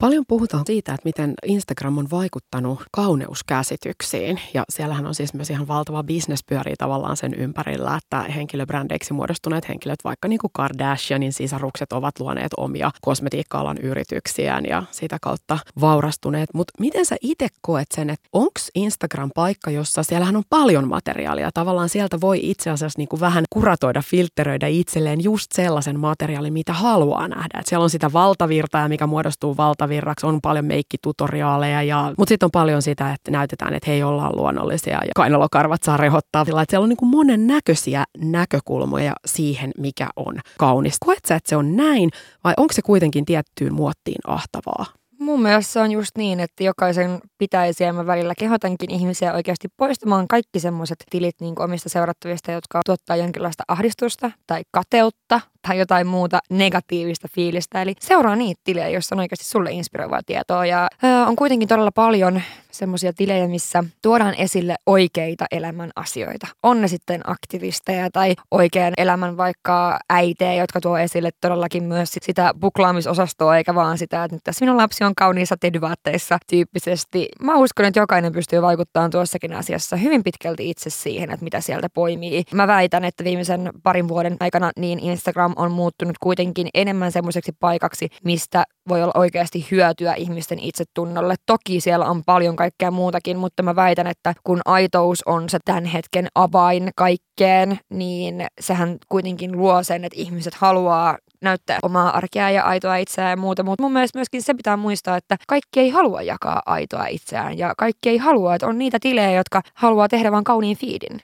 Paljon puhutaan siitä, että miten Instagram on vaikuttanut kauneuskäsityksiin. Ja siellähän on siis myös ihan valtava bisnes pyörii tavallaan sen ympärillä, että henkilöbrändeiksi muodostuneet henkilöt, vaikka niin kuin Kardashianin sisarukset ovat luoneet omia kosmetiikka-alan yrityksiään ja sitä kautta vaurastuneet. Mutta miten sä itse koet sen, että onko Instagram paikka, jossa siellähän on paljon materiaalia. Tavallaan sieltä voi itse asiassa niin kuin vähän kuratoida, filteröidä itselleen just sellaisen materiaalin, mitä haluaa nähdä. Et siellä on sitä valtavirtaa, mikä muodostuu valtavirtaan virraksi, on paljon meikkitutoriaaleja, ja, mutta sitten on paljon sitä, että näytetään, että hei ollaan luonnollisia ja kainalokarvat saa rehottaa. Sillä, että siellä on niin kuin monen näköisiä näkökulmoja siihen, mikä on kaunista. Koet sä, että se on näin vai onko se kuitenkin tiettyyn muottiin ahtavaa? Mun mielestä se on just niin, että jokaisen pitäisi, ja mä välillä kehotankin ihmisiä oikeasti poistamaan kaikki semmoiset tilit niin omista seurattavista, jotka tuottaa jonkinlaista ahdistusta tai kateutta tai jotain muuta negatiivista fiilistä. Eli seuraa niitä tilejä, joissa on oikeasti sulle inspiroivaa tietoa. Ja ö, on kuitenkin todella paljon semmoisia tilejä, missä tuodaan esille oikeita elämän asioita. On ne sitten aktivisteja tai oikean elämän vaikka äitejä, jotka tuo esille todellakin myös sitä buklaamisosastoa, eikä vaan sitä, että nyt tässä minun lapsi on kauniissa tedyvaatteissa tyyppisesti. Mä uskon, että jokainen pystyy vaikuttamaan tuossakin asiassa hyvin pitkälti itse siihen, että mitä sieltä poimii. Mä väitän, että viimeisen parin vuoden aikana niin Instagram on muuttunut kuitenkin enemmän semmoiseksi paikaksi, mistä voi olla oikeasti hyötyä ihmisten itsetunnolle. Toki siellä on paljon kaikkea muutakin, mutta mä väitän, että kun aitous on se tämän hetken avain kaikkeen, niin sehän kuitenkin luo sen, että ihmiset haluaa näyttää omaa arkea ja aitoa itseään ja muuta, mutta mun mielestä myöskin se pitää muistaa, että kaikki ei halua jakaa aitoa itseään ja kaikki ei halua, että on niitä tilejä, jotka haluaa tehdä vain kauniin fiidin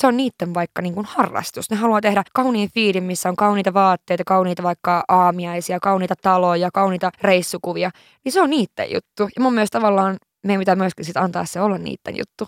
se on niiden vaikka niin kuin harrastus. Ne haluaa tehdä kauniin fiidin, missä on kauniita vaatteita, kauniita vaikka aamiaisia, kauniita taloja, kauniita reissukuvia. Niin se on niiden juttu. Ja mun mielestä tavallaan meidän pitää myöskin sit antaa se olla niiden juttu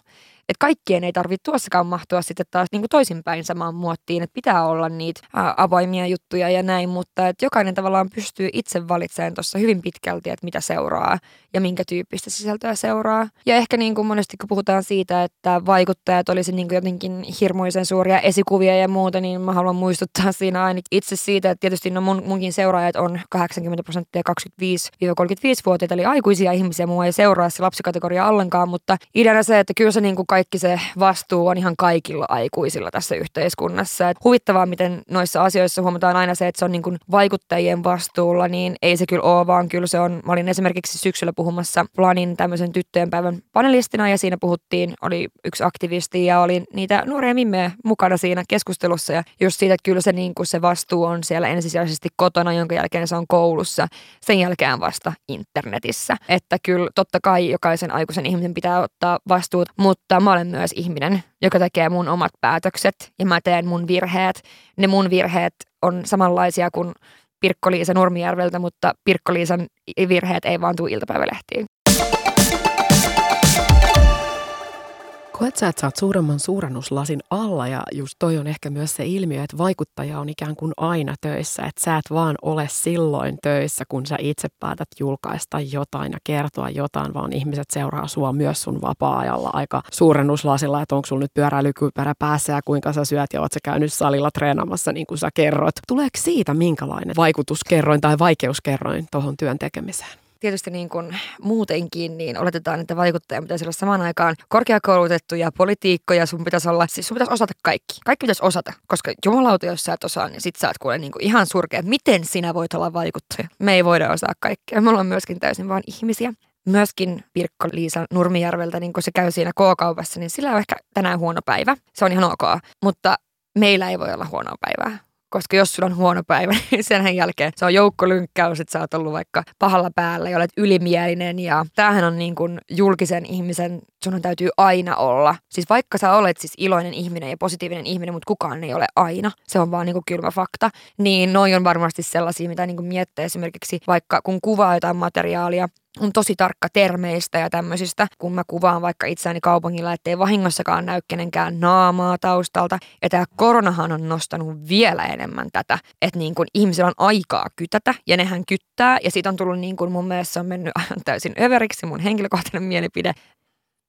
että kaikkien ei tarvitse tuossakaan mahtua sitten taas niin kuin toisinpäin samaan muottiin, että pitää olla niitä avoimia juttuja ja näin, mutta että jokainen tavallaan pystyy itse valitsemaan tuossa hyvin pitkälti, että mitä seuraa ja minkä tyyppistä sisältöä seuraa. Ja ehkä niin kuin monesti kun puhutaan siitä, että vaikuttajat olisi niin kuin jotenkin hirmuisen suuria esikuvia ja muuta, niin mä haluan muistuttaa siinä ainakin itse siitä, että tietysti no mun, munkin seuraajat on 80 prosenttia 25-35-vuotiaita, eli aikuisia ihmisiä, mua ei seuraa se lapsikategoria ollenkaan, mutta ideana se, että kyllä se niin kuin kaikki se vastuu on ihan kaikilla aikuisilla tässä yhteiskunnassa. Et huvittavaa, miten noissa asioissa huomataan aina se, että se on niin kuin vaikuttajien vastuulla, niin ei se kyllä ole, vaan kyllä se on. Mä olin esimerkiksi syksyllä puhumassa Planin tämmöisen tyttöjen päivän panelistina ja siinä puhuttiin, oli yksi aktivisti ja oli niitä nuoria mimmejä mukana siinä keskustelussa ja just siitä, että kyllä se, niin kuin se vastuu on siellä ensisijaisesti kotona, jonka jälkeen se on koulussa, sen jälkeen vasta internetissä. Että kyllä totta kai jokaisen aikuisen ihmisen pitää ottaa vastuut, mutta mä olen myös ihminen, joka tekee mun omat päätökset ja mä teen mun virheet. Ne mun virheet on samanlaisia kuin Pirkko-Liisa Nurmijärveltä, mutta Pirkko-Liisan virheet ei vaan tule iltapäivälehtiin. Koet sä, että sä oot suuremman suurennuslasin alla ja just toi on ehkä myös se ilmiö, että vaikuttaja on ikään kuin aina töissä, että sä et vaan ole silloin töissä, kun sä itse päätät julkaista jotain ja kertoa jotain, vaan ihmiset seuraa sua myös sun vapaa-ajalla aika suurennuslasilla, että onko sulla nyt pyöräilykypärä päässä ja kuinka sä syöt ja oot sä käynyt salilla treenaamassa niin kuin sä kerrot. Tuleeko siitä minkälainen vaikutuskerroin tai vaikeuskerroin tuohon työn tekemiseen? Tietysti niin kuin muutenkin, niin oletetaan, että vaikuttaja pitäisi olla samaan aikaan korkeakoulutettu ja poliitikko ja sun pitäisi olla, siis sun pitäisi osata kaikki. Kaikki pitäisi osata, koska jumalauta, jos sä et osaa, niin sit sä oot kuule niin kuin ihan surkea. Miten sinä voit olla vaikuttaja? Me ei voida osaa kaikkea. Me ollaan myöskin täysin vaan ihmisiä myöskin Pirkko-Liisa Nurmijärveltä, niin kun se käy siinä K-kaupassa, niin sillä on ehkä tänään huono päivä. Se on ihan ok, mutta meillä ei voi olla huonoa päivää. Koska jos sulla on huono päivä, <laughs> niin sen jälkeen se on joukkolynkkäys, että sä oot ollut vaikka pahalla päällä ja olet ylimielinen. Ja tämähän on niin kuin julkisen ihmisen, sun täytyy aina olla. Siis vaikka sä olet siis iloinen ihminen ja positiivinen ihminen, mutta kukaan ei ole aina. Se on vaan niin kuin kylmä fakta. Niin noin on varmasti sellaisia, mitä niin kuin miettii esimerkiksi vaikka kun kuvaa jotain materiaalia, on tosi tarkka termeistä ja tämmöisistä, kun mä kuvaan vaikka itseäni kaupungilla, ettei vahingossakaan näy kenenkään naamaa taustalta. Ja tämä koronahan on nostanut vielä enemmän tätä, että niin kun ihmisillä on aikaa kytätä ja nehän kyttää. Ja siitä on tullut niin kuin mun mielestä on mennyt aivan täysin överiksi mun henkilökohtainen mielipide.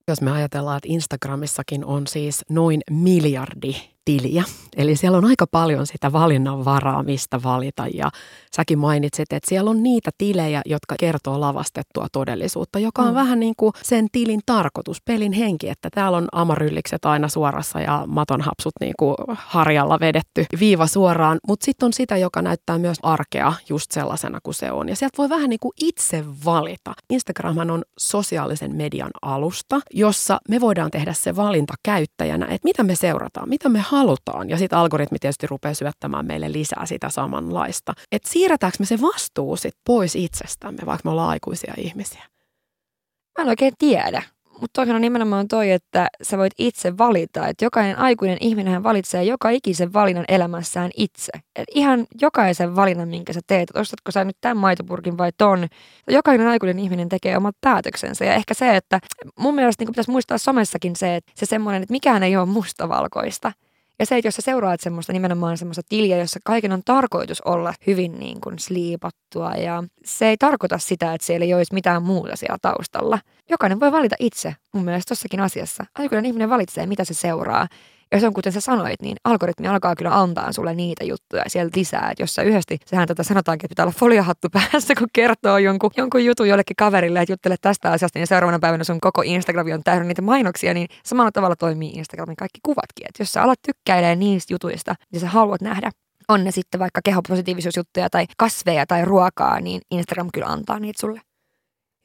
Jos me ajatellaan, että Instagramissakin on siis noin miljardi tiliä. Eli siellä on aika paljon sitä valinnan varaa, mistä valita. Ja säkin mainitsit, että siellä on niitä tilejä, jotka kertoo lavastettua todellisuutta, joka on mm. vähän niin kuin sen tilin tarkoitus, pelin henki, että täällä on amaryllikset aina suorassa ja matonhapsut niin kuin harjalla vedetty viiva suoraan. Mutta sitten on sitä, joka näyttää myös arkea just sellaisena kuin se on. Ja sieltä voi vähän niin kuin itse valita. Instagramhan on sosiaalisen median alusta, jossa me voidaan tehdä se valinta käyttäjänä, että mitä me seurataan, mitä me halutaan. Ja sitten algoritmi tietysti rupeaa syöttämään meille lisää sitä samanlaista. Että siirretäänkö me se vastuu sit pois itsestämme, vaikka me ollaan aikuisia ihmisiä? Mä en oikein tiedä. Mutta toihan on nimenomaan toi, että sä voit itse valita. Että jokainen aikuinen ihminen valitsee joka ikisen valinnan elämässään itse. Et ihan jokaisen valinnan, minkä sä teet, että ostatko sä nyt tämän maitopurkin vai ton. Jokainen aikuinen ihminen tekee omat päätöksensä. Ja ehkä se, että mun mielestä niin pitäisi muistaa somessakin se, että se semmoinen, että mikään ei ole mustavalkoista Ja se, että jos sä seuraat semmoista nimenomaan semmoista tiliä, jossa kaiken on tarkoitus olla hyvin niin kuin sliipattua ja se ei tarkoita sitä, että siellä ei olisi mitään muuta siellä taustalla. Jokainen voi valita itse mun mielestä tossakin asiassa. Aikuinen ihminen valitsee, mitä se seuraa. Ja se on kuten sä sanoit, niin algoritmi alkaa kyllä antaa sulle niitä juttuja sieltä lisää. Että jos sä yhdesti, sehän tätä sanotaankin, että pitää olla foliohattu <laughs> päässä, kun kertoo jonkun, jonkun jutun jollekin kaverille, että juttele tästä asiasta, niin seuraavana päivänä sun koko Instagram on täynnä niitä mainoksia, niin samalla tavalla toimii Instagramin kaikki kuvatkin. Että jos sä alat tykkäilee niistä jutuista, niin sä haluat nähdä, on ne sitten vaikka kehopositiivisuusjuttuja tai kasveja tai ruokaa, niin Instagram kyllä antaa niitä sulle.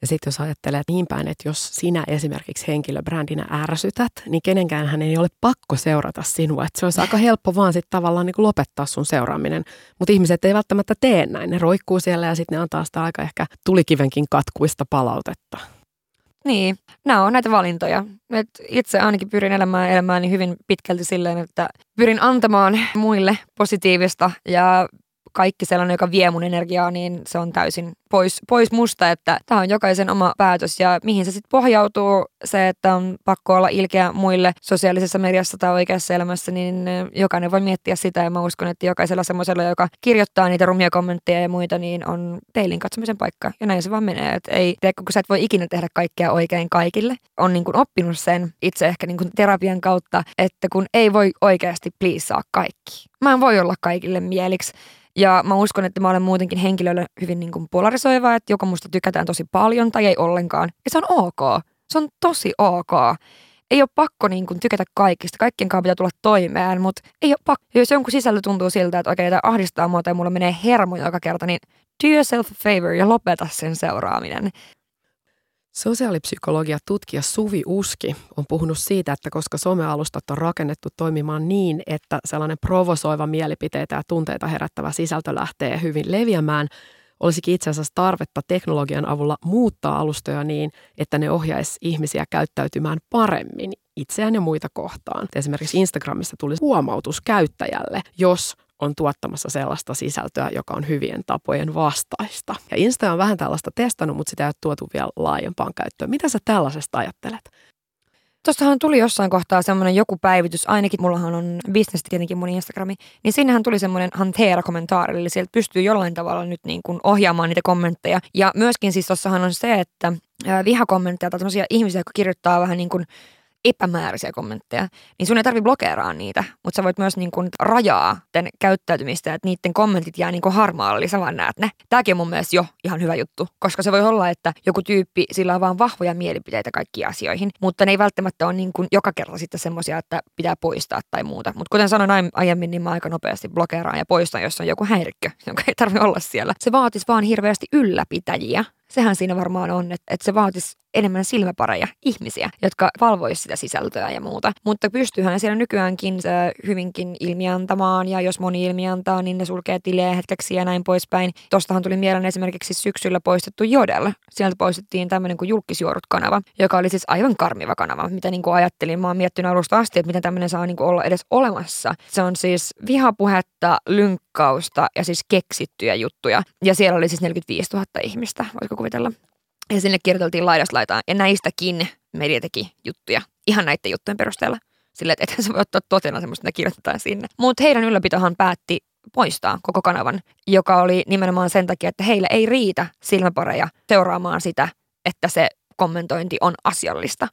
Ja sitten jos ajattelee niin päin, että jos sinä esimerkiksi henkilöbrändinä ärsytät, niin kenenkään hän ei ole pakko seurata sinua. Että se olisi aika helppo vaan sitten tavallaan niin kuin lopettaa sun seuraaminen. Mutta ihmiset ei välttämättä tee näin. Ne roikkuu siellä ja sitten ne antaa sitä aika ehkä tulikivenkin katkuista palautetta. Niin, nämä on näitä valintoja. Et itse ainakin pyrin elämään elämääni hyvin pitkälti silleen, että pyrin antamaan muille positiivista ja kaikki sellainen, joka vie mun energiaa, niin se on täysin pois, pois musta, että tämä on jokaisen oma päätös. Ja mihin se sitten pohjautuu, se, että on pakko olla ilkeä muille sosiaalisessa mediassa tai oikeassa elämässä, niin jokainen voi miettiä sitä. Ja mä uskon, että jokaisella semmoisella, joka kirjoittaa niitä rumia kommentteja ja muita, niin on peilin katsomisen paikka. Ja näin se vaan menee, että ei, tiedä, kun sä et voi ikinä tehdä kaikkea oikein kaikille, on niin kuin oppinut sen itse ehkä niin kuin terapian kautta, että kun ei voi oikeasti pliisaa kaikki. Mä en voi olla kaikille mieliksi ja mä uskon, että mä olen muutenkin henkilölle hyvin niin kuin polarisoiva, että joko musta tykätään tosi paljon tai ei ollenkaan. Ja se on ok. Se on tosi ok. Ei ole pakko niin kuin tykätä kaikista. Kaikkien kanssa pitää tulla toimeen, mutta ei ole pakko. Jos jonkun sisältö tuntuu siltä, että oikein tämä ahdistaa mua tai mulla menee hermo joka kerta, niin do yourself a favor ja lopeta sen seuraaminen. Sosiaalipsykologia tutkija Suvi Uski on puhunut siitä, että koska somealustat on rakennettu toimimaan niin, että sellainen provosoiva mielipiteitä ja tunteita herättävä sisältö lähtee hyvin leviämään, olisikin itse asiassa tarvetta teknologian avulla muuttaa alustoja niin, että ne ohjaisi ihmisiä käyttäytymään paremmin itseään ja muita kohtaan. Esimerkiksi Instagramissa tulisi huomautus käyttäjälle, jos on tuottamassa sellaista sisältöä, joka on hyvien tapojen vastaista. Ja Insta on vähän tällaista testannut, mutta sitä ei ole tuotu vielä laajempaan käyttöön. Mitä sä tällaisesta ajattelet? Tuostahan tuli jossain kohtaa semmoinen joku päivitys, ainakin mullahan on business tietenkin mun Instagrami, niin sinnehän tuli semmoinen hantera kommentaari, eli sieltä pystyy jollain tavalla nyt niin kuin ohjaamaan niitä kommentteja. Ja myöskin siis tuossahan on se, että vihakommentteja tai tämmöisiä ihmisiä, jotka kirjoittaa vähän niin kuin epämääräisiä kommentteja, niin sun ei tarvi blokeeraa niitä, mutta sä voit myös niin kuin rajaa tämän käyttäytymistä, että niiden kommentit jää niin kuin harmaalle, eli sä vaan näet ne. Tämäkin on mun mielestä jo ihan hyvä juttu, koska se voi olla, että joku tyyppi, sillä on vaan vahvoja mielipiteitä kaikkiin asioihin, mutta ne ei välttämättä ole niin kuin joka kerta sitten semmoisia, että pitää poistaa tai muuta. Mutta kuten sanoin aiemmin, niin mä aika nopeasti blokeeraan ja poistan, jos on joku häirikkö, <laughs> jonka ei tarvitse olla siellä. Se vaatisi vaan hirveästi ylläpitäjiä, sehän siinä varmaan on, että, että se vaatisi enemmän silmäpareja ihmisiä, jotka valvoisivat sitä sisältöä ja muuta. Mutta pystyyhän siellä nykyäänkin hyvinkin ilmiantamaan ja jos moni ilmiantaa, niin ne sulkee tilejä hetkeksi ja näin poispäin. Tostahan tuli mieleen esimerkiksi syksyllä poistettu Jodel. Sieltä poistettiin tämmöinen kuin Julkisjuorut-kanava, joka oli siis aivan karmiva kanava, mitä niin kuin ajattelin. Mä oon miettinyt alusta asti, että miten tämmöinen saa niin kuin olla edes olemassa. Se on siis vihapuhetta, lynkkausta ja siis keksittyjä juttuja. Ja siellä oli siis 45 000 ihmistä, voitko kuvitella? Ja sinne kirjoiteltiin laidasta laitaan. Ja näistäkin media teki juttuja ihan näiden juttujen perusteella. Sille, että se voi ottaa totena semmoista, että kirjoitetaan sinne. Mutta heidän ylläpitohan päätti poistaa koko kanavan, joka oli nimenomaan sen takia, että heillä ei riitä silmäpareja seuraamaan sitä, että se kommentointi on asiallista.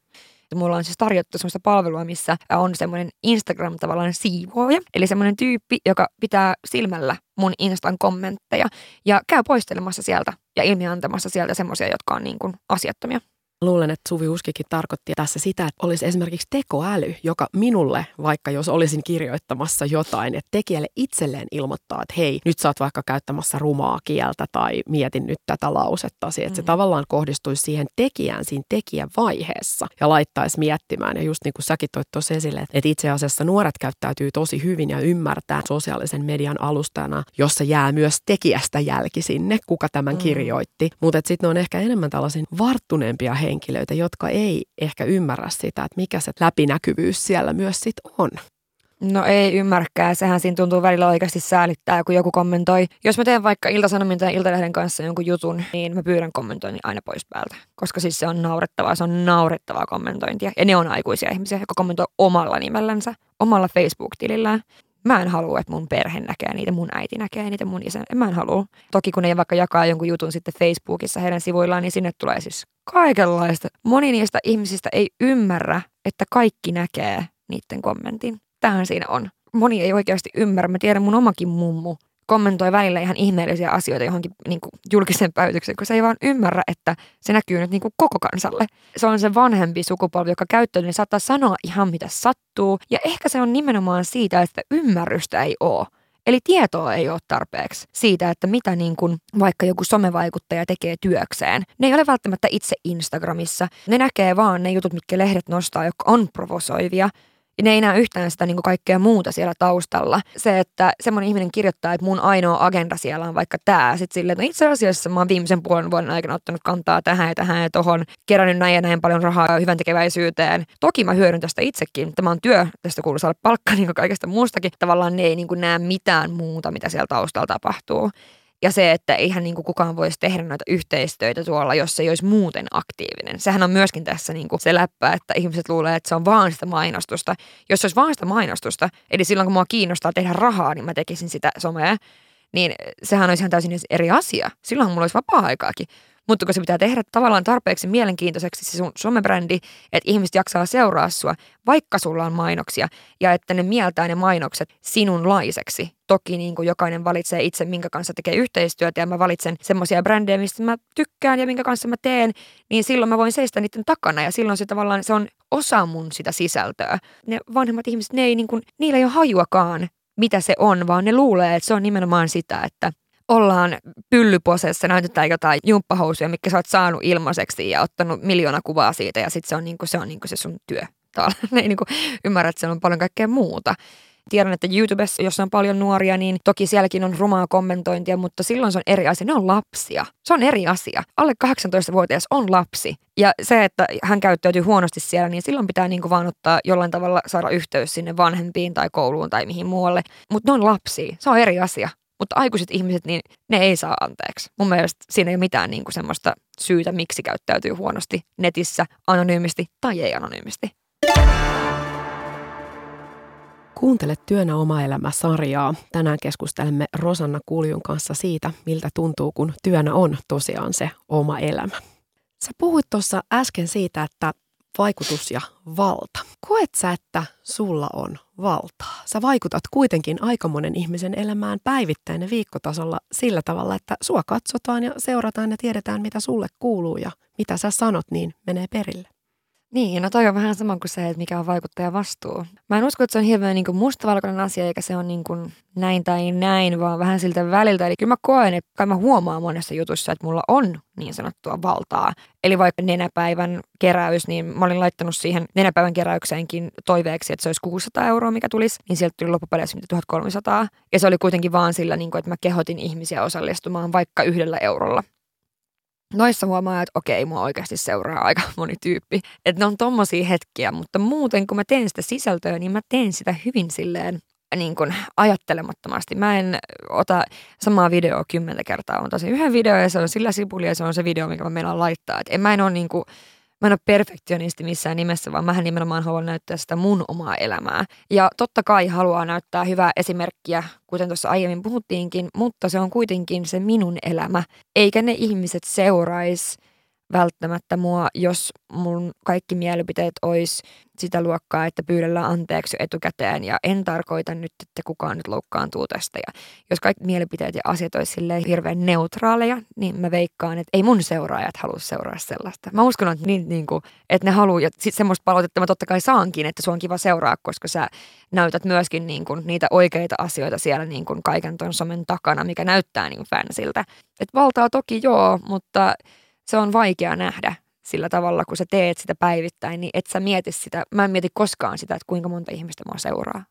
Mulla on siis tarjottu semmoista palvelua, missä on semmoinen Instagram tavallaan siivoaja. Eli semmoinen tyyppi, joka pitää silmällä mun Instan kommentteja ja käy poistelemassa sieltä ja ilmiantamassa sieltä semmoisia, jotka on niin kuin asiattomia. Luulen, että Suvi Uskikin tarkoitti tässä sitä, että olisi esimerkiksi tekoäly, joka minulle, vaikka jos olisin kirjoittamassa jotain, että tekijälle itselleen ilmoittaa, että hei, nyt sä oot vaikka käyttämässä rumaa kieltä tai mietin nyt tätä lausettasi. Että mm-hmm. se tavallaan kohdistuisi siihen tekijään siinä tekijävaiheessa ja laittaisi miettimään. Ja just niin kuin säkin toit tuossa esille, että itse asiassa nuoret käyttäytyy tosi hyvin ja ymmärtää sosiaalisen median alustana, jossa jää myös tekijästä jälki sinne, kuka tämän mm-hmm. kirjoitti. Mutta sitten ne on ehkä enemmän tällaisia varttuneempia henkilöitä, jotka ei ehkä ymmärrä sitä, että mikä se läpinäkyvyys siellä myös sit on. No ei ymmärkää, sehän siinä tuntuu välillä oikeasti säälittää, kun joku kommentoi. Jos mä teen vaikka Ilta-Sanomin tai Iltalehden kanssa jonkun jutun, niin mä pyydän kommentoinnin aina pois päältä. Koska siis se on naurettavaa, se on naurettavaa kommentointia. Ja ne on aikuisia ihmisiä, jotka kommentoi omalla nimellänsä, omalla Facebook-tilillään. Mä en halua, että mun perhe näkee niitä, mun äiti näkee niitä, mun isä. Mä en halua. Toki kun ne vaikka jakaa jonkun jutun sitten Facebookissa heidän sivuillaan, niin sinne tulee siis kaikenlaista. Moni niistä ihmisistä ei ymmärrä, että kaikki näkee niiden kommentin. Tähän siinä on. Moni ei oikeasti ymmärrä. Mä tiedän mun omakin mummu kommentoi välillä ihan ihmeellisiä asioita johonkin niin kuin julkisen päivitykseen, kun se ei vaan ymmärrä, että se näkyy nyt niin kuin koko kansalle. Se on se vanhempi sukupolvi, joka käyttää, niin saattaa sanoa ihan mitä sattuu. Ja ehkä se on nimenomaan siitä, että ymmärrystä ei ole. Eli tietoa ei ole tarpeeksi siitä, että mitä niin kuin vaikka joku somevaikuttaja tekee työkseen. Ne ei ole välttämättä itse Instagramissa. Ne näkee vaan ne jutut, mitkä lehdet nostaa, jotka on provosoivia ne ei näe yhtään sitä niin kuin kaikkea muuta siellä taustalla. Se, että semmoinen ihminen kirjoittaa, että mun ainoa agenda siellä on vaikka tämä. Sitten silleen, että no itse asiassa mä oon viimeisen puolen vuoden aikana ottanut kantaa tähän ja tähän ja tohon, kerännyt näin ja näin paljon rahaa hyvän tekeväisyyteen. Toki mä hyödyn tästä itsekin. Tämä on työ, tästä kuuluu saada palkka <laughs> niin kuin kaikesta muustakin. Tavallaan ne ei niin kuin näe mitään muuta, mitä siellä taustalla tapahtuu. Ja se, että eihän niin kuin kukaan voisi tehdä noita yhteistöitä tuolla, jos se ei olisi muuten aktiivinen. Sehän on myöskin tässä niin kuin se läppä, että ihmiset luulee, että se on vaan sitä mainostusta. Jos se olisi vaan sitä mainostusta, eli silloin kun mua kiinnostaa tehdä rahaa, niin mä tekisin sitä somea, niin sehän olisi ihan täysin eri asia. Silloin mulla olisi vapaa-aikaakin. Mutta kun se pitää tehdä tavallaan tarpeeksi mielenkiintoiseksi se sun somebrändi, että ihmiset jaksaa seuraa sua, vaikka sulla on mainoksia, ja että ne mieltää ne mainokset sinunlaiseksi. Toki niin kuin jokainen valitsee itse, minkä kanssa tekee yhteistyötä, ja mä valitsen semmoisia brändejä, mistä mä tykkään ja minkä kanssa mä teen, niin silloin mä voin seistä niiden takana, ja silloin se tavallaan se on osa mun sitä sisältöä. Ne vanhemmat ihmiset, ne ei niin kuin, niillä ei ole hajuakaan, mitä se on, vaan ne luulee, että se on nimenomaan sitä, että ollaan pyllyposessa, näytetään jotain jumppahousuja, mikä sä oot saanut ilmaiseksi ja ottanut miljoona kuvaa siitä ja sitten se on, niinku, se, on niinku se sun työ. <laughs> Ne ei niinku ymmärrä, että siellä on paljon kaikkea muuta. Tiedän, että YouTubessa, jossa on paljon nuoria, niin toki sielläkin on rumaa kommentointia, mutta silloin se on eri asia. Ne on lapsia. Se on eri asia. Alle 18-vuotias on lapsi. Ja se, että hän käyttäytyy huonosti siellä, niin silloin pitää niin kuin vaan ottaa jollain tavalla saada yhteys sinne vanhempiin tai kouluun tai mihin muualle. Mutta ne on lapsia. Se on eri asia. Mutta aikuiset ihmiset, niin ne ei saa anteeksi. Mun mielestä siinä ei ole mitään niin kuin semmoista syytä, miksi käyttäytyy huonosti netissä, anonyymisti tai ei anonyymisti. Kuuntele Työnä oma elämä sarjaa. Tänään keskustelemme Rosanna Kuljun kanssa siitä, miltä tuntuu, kun työnä on tosiaan se oma elämä. Sä puhuit tuossa äsken siitä, että vaikutus ja valta. Koet sä, että sulla on valtaa? Sä vaikutat kuitenkin aika monen ihmisen elämään päivittäin ja viikkotasolla sillä tavalla, että sua katsotaan ja seurataan ja tiedetään, mitä sulle kuuluu ja mitä sä sanot, niin menee perille. Niin, no toi on vähän sama kuin se, että mikä on vaikuttaja vastuu. Mä en usko, että se on hirveän niin mustavalkoinen asia, eikä se on niin kuin näin tai näin, vaan vähän siltä väliltä. Eli kyllä mä koen, että kai mä huomaan monessa jutussa, että mulla on niin sanottua valtaa. Eli vaikka nenäpäivän keräys, niin mä olin laittanut siihen nenäpäivän keräykseenkin toiveeksi, että se olisi 600 euroa, mikä tulisi, niin sieltä tuli loppupeleissä 1300. Ja se oli kuitenkin vaan sillä, niin kuin, että mä kehotin ihmisiä osallistumaan vaikka yhdellä eurolla noissa huomaa, että okei, mua oikeasti seuraa aika <laughs> moni tyyppi. Että ne on tommosia hetkiä, mutta muuten kun mä teen sitä sisältöä, niin mä teen sitä hyvin silleen niin kuin ajattelemattomasti. Mä en ota samaa videoa kymmentä kertaa. On tosi yhden video ja se on sillä sipuli ja se on se video, mikä mä meillä laittaa. Et en mä en ole niin kuin, mä en ole perfektionisti missään nimessä, vaan mähän nimenomaan haluan näyttää sitä mun omaa elämää. Ja totta kai haluaa näyttää hyvää esimerkkiä, kuten tuossa aiemmin puhuttiinkin, mutta se on kuitenkin se minun elämä, eikä ne ihmiset seuraisi välttämättä mua, jos mun kaikki mielipiteet olisi sitä luokkaa, että pyydellään anteeksi etukäteen ja en tarkoita nyt, että kukaan nyt loukkaantuu tästä. Ja jos kaikki mielipiteet ja asiat olisi hirveän neutraaleja, niin mä veikkaan, että ei mun seuraajat halua seuraa sellaista. Mä uskon, että, niin, niin kuin, että ne haluaa, ja sitten semmoista palautetta mä totta kai saankin, että se on kiva seuraa, koska sä näytät myöskin niin kuin, niitä oikeita asioita siellä niin kuin kaiken ton somen takana, mikä näyttää niin fansiltä. Et valtaa toki joo, mutta se on vaikea nähdä sillä tavalla, kun sä teet sitä päivittäin, niin et sä mieti sitä, mä en mieti koskaan sitä, että kuinka monta ihmistä mua seuraa.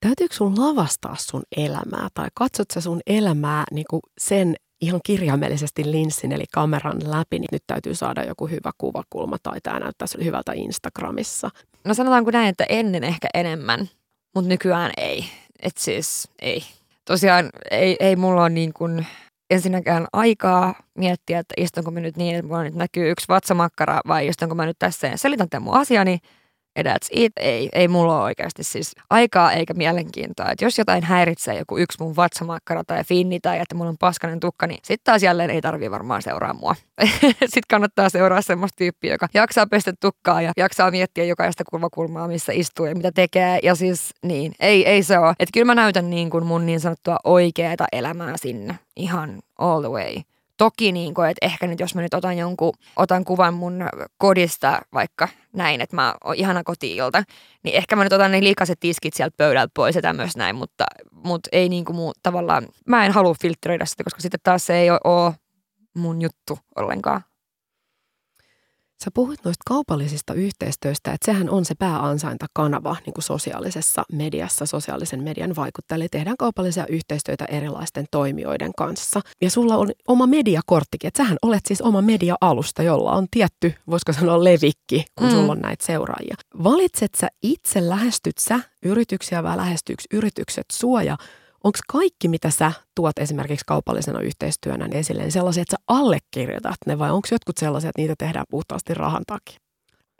Täytyykö sun lavastaa sun elämää tai katsot sä sun elämää niin kuin sen ihan kirjaimellisesti linssin eli kameran läpi, niin nyt täytyy saada joku hyvä kuvakulma tai tämä näyttää hyvältä Instagramissa. No sanotaanko näin, että ennen ehkä enemmän. mutta nykyään ei. Et siis ei. Tosiaan ei, ei mulla ole niin kuin ensinnäkään aikaa miettiä, että istunko mä nyt niin, että mulla nyt näkyy yksi vatsamakkara vai istunko mä nyt tässä ja selitän tämän mun asiani ja that's it. Ei, ei mulla ole oikeasti siis aikaa eikä mielenkiintoa. Et jos jotain häiritsee joku yksi mun vatsamakkara tai finni tai että mulla on paskanen tukka, niin sitten taas jälleen ei tarvii varmaan seuraa mua. <laughs> sitten kannattaa seuraa semmoista tyyppiä, joka jaksaa pestä tukkaa ja jaksaa miettiä jokaista kulmakulmaa, missä istuu ja mitä tekee. Ja siis niin, ei, ei se ole. Että kyllä mä näytän niin kuin mun niin sanottua oikeaa elämää sinne ihan all the way. Toki niin kuin, että ehkä nyt jos mä nyt otan jonkun, otan kuvan mun kodista vaikka näin, että mä oon ihana kotiilta, niin ehkä mä nyt otan ne liikaset tiskit sieltä pöydältä pois ja tämmöistä näin, mutta, mutta ei niin kuin muu, tavallaan, mä en halua filtteröidä sitä, koska sitten taas se ei ole mun juttu ollenkaan. Sä puhuit noista kaupallisista yhteistyöstä, että sehän on se pääansaintakanava niin kuin sosiaalisessa mediassa, sosiaalisen median vaikuttajille. Tehdään kaupallisia yhteistyötä erilaisten toimijoiden kanssa. Ja sulla on oma mediakorttikin, että sähän olet siis oma media-alusta, jolla on tietty, voisiko sanoa levikki, kun mm. sulla on näitä seuraajia. Valitset sä itse, lähestyt sä yrityksiä vai lähestyykö yritykset suoja? Onko kaikki, mitä sä tuot esimerkiksi kaupallisena yhteistyönä niin esille, niin sellaisia, että sä allekirjoitat ne vai onko jotkut sellaisia, että niitä tehdään puhtaasti rahan takia?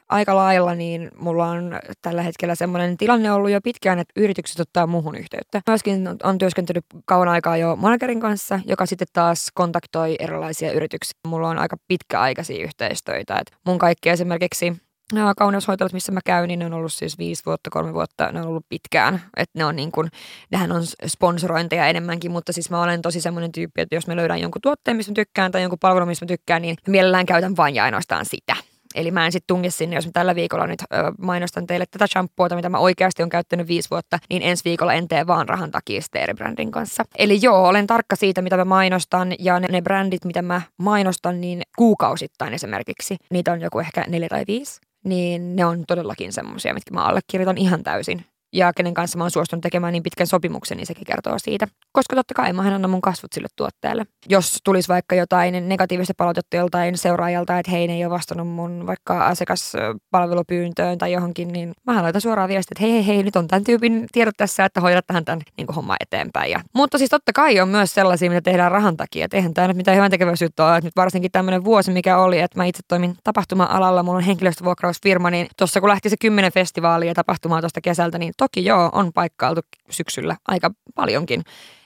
Aika lailla niin mulla on tällä hetkellä semmoinen tilanne ollut jo pitkään, että yritykset ottaa muuhun yhteyttä. Myöskin on työskentelynyt kauan aikaa jo managerin kanssa, joka sitten taas kontaktoi erilaisia yrityksiä. Mulla on aika pitkäaikaisia yhteistyötä. Et mun kaikki esimerkiksi nämä kauneushoitolat, missä mä käyn, niin ne on ollut siis viisi vuotta, kolme vuotta, ne on ollut pitkään. Että ne on niin kuin, nehän on sponsorointeja enemmänkin, mutta siis mä olen tosi semmoinen tyyppi, että jos mä löydän jonkun tuotteen, missä mä tykkään tai jonkun palvelun, missä mä tykkään, niin mielellään käytän vain ja ainoastaan sitä. Eli mä en sitten tunge sinne, jos mä tällä viikolla nyt ö, mainostan teille tätä shampoota, mitä mä oikeasti on käyttänyt viisi vuotta, niin ensi viikolla en tee vaan rahan takia brändin kanssa. Eli joo, olen tarkka siitä, mitä mä mainostan ja ne, ne brändit, mitä mä mainostan, niin kuukausittain esimerkiksi. Niitä on joku ehkä neljä tai viisi niin ne on todellakin semmoisia, mitkä mä allekirjoitan ihan täysin ja kenen kanssa mä oon suostunut tekemään niin pitkän sopimuksen, niin sekin kertoo siitä. Koska totta kai mä annan mun kasvut sille tuotteelle. Jos tulisi vaikka jotain negatiivista palautetta joltain seuraajalta, että hei, ne ei ole vastannut mun vaikka asiakaspalvelupyyntöön tai johonkin, niin mä laitan suoraan viestiä, että hei, hei, hei, nyt on tämän tyypin tiedot tässä, että hoidat tähän tämän niin homma eteenpäin. Ja, mutta siis totta kai on myös sellaisia, mitä tehdään rahan takia. Et eihän tämä nyt mitään hyvän tekeväisyyttä ole. nyt varsinkin tämmöinen vuosi, mikä oli, että mä itse toimin tapahtuma-alalla, mulla on henkilöstövuokrausfirma, niin tuossa kun lähti se kymmenen festivaalia tapahtumaa tuosta kesältä, niin toki joo, on paikkailtu syksyllä aika paljonkin.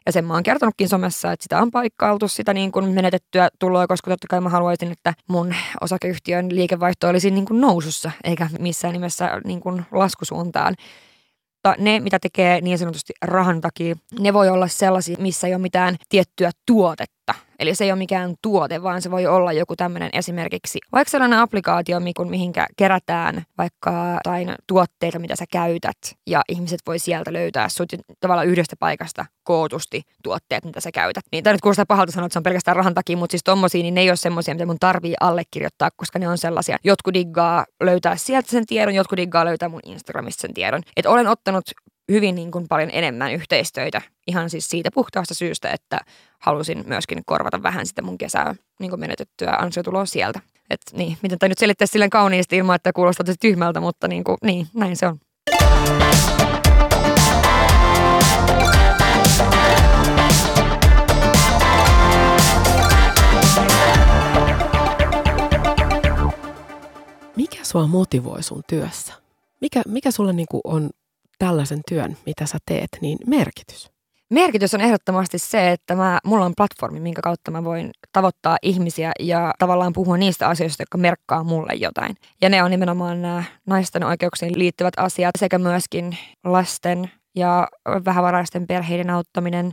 Ja sen mä oon kertonutkin somessa, että sitä on paikkailtu, sitä niin kuin menetettyä tuloa, koska totta kai mä haluaisin, että mun osakeyhtiön liikevaihto olisi niin kuin nousussa, eikä missään nimessä niin kuin laskusuuntaan. Mutta ne, mitä tekee niin sanotusti rahan takia, ne voi olla sellaisia, missä ei ole mitään tiettyä tuotetta Eli se ei ole mikään tuote, vaan se voi olla joku tämmöinen esimerkiksi vaikka sellainen applikaatio, mihinkä kerätään vaikka jotain tuotteita, mitä sä käytät, ja ihmiset voi sieltä löytää sut tavallaan yhdestä paikasta kootusti tuotteet, mitä sä käytät. Niin tämä nyt kuulostaa pahalta sanoa, että se on pelkästään rahan takia, mutta siis tommosia, niin ne ei ole semmoisia, mitä mun tarvii allekirjoittaa, koska ne on sellaisia. Jotkut diggaa löytää sieltä sen tiedon, jotkut diggaa löytää mun Instagramista sen tiedon. Et olen ottanut hyvin niin kuin paljon enemmän yhteistöitä ihan siis siitä puhtaasta syystä, että halusin myöskin korvata vähän sitä mun kesää niin kuin menetettyä ansiotuloa sieltä. Et niin, miten tämä nyt selittää silleen kauniisti ilman, että kuulostaa tosi tyhmältä, mutta niin, kuin, niin näin se on. Mikä sua motivoi sun työssä? Mikä, mikä sulle niin on tällaisen työn, mitä sä teet, niin merkitys? Merkitys on ehdottomasti se, että mä, mulla on platformi, minkä kautta mä voin tavoittaa ihmisiä ja tavallaan puhua niistä asioista, jotka merkkaa mulle jotain. Ja ne on nimenomaan nämä naisten oikeuksiin liittyvät asiat sekä myöskin lasten ja vähävaraisten perheiden auttaminen.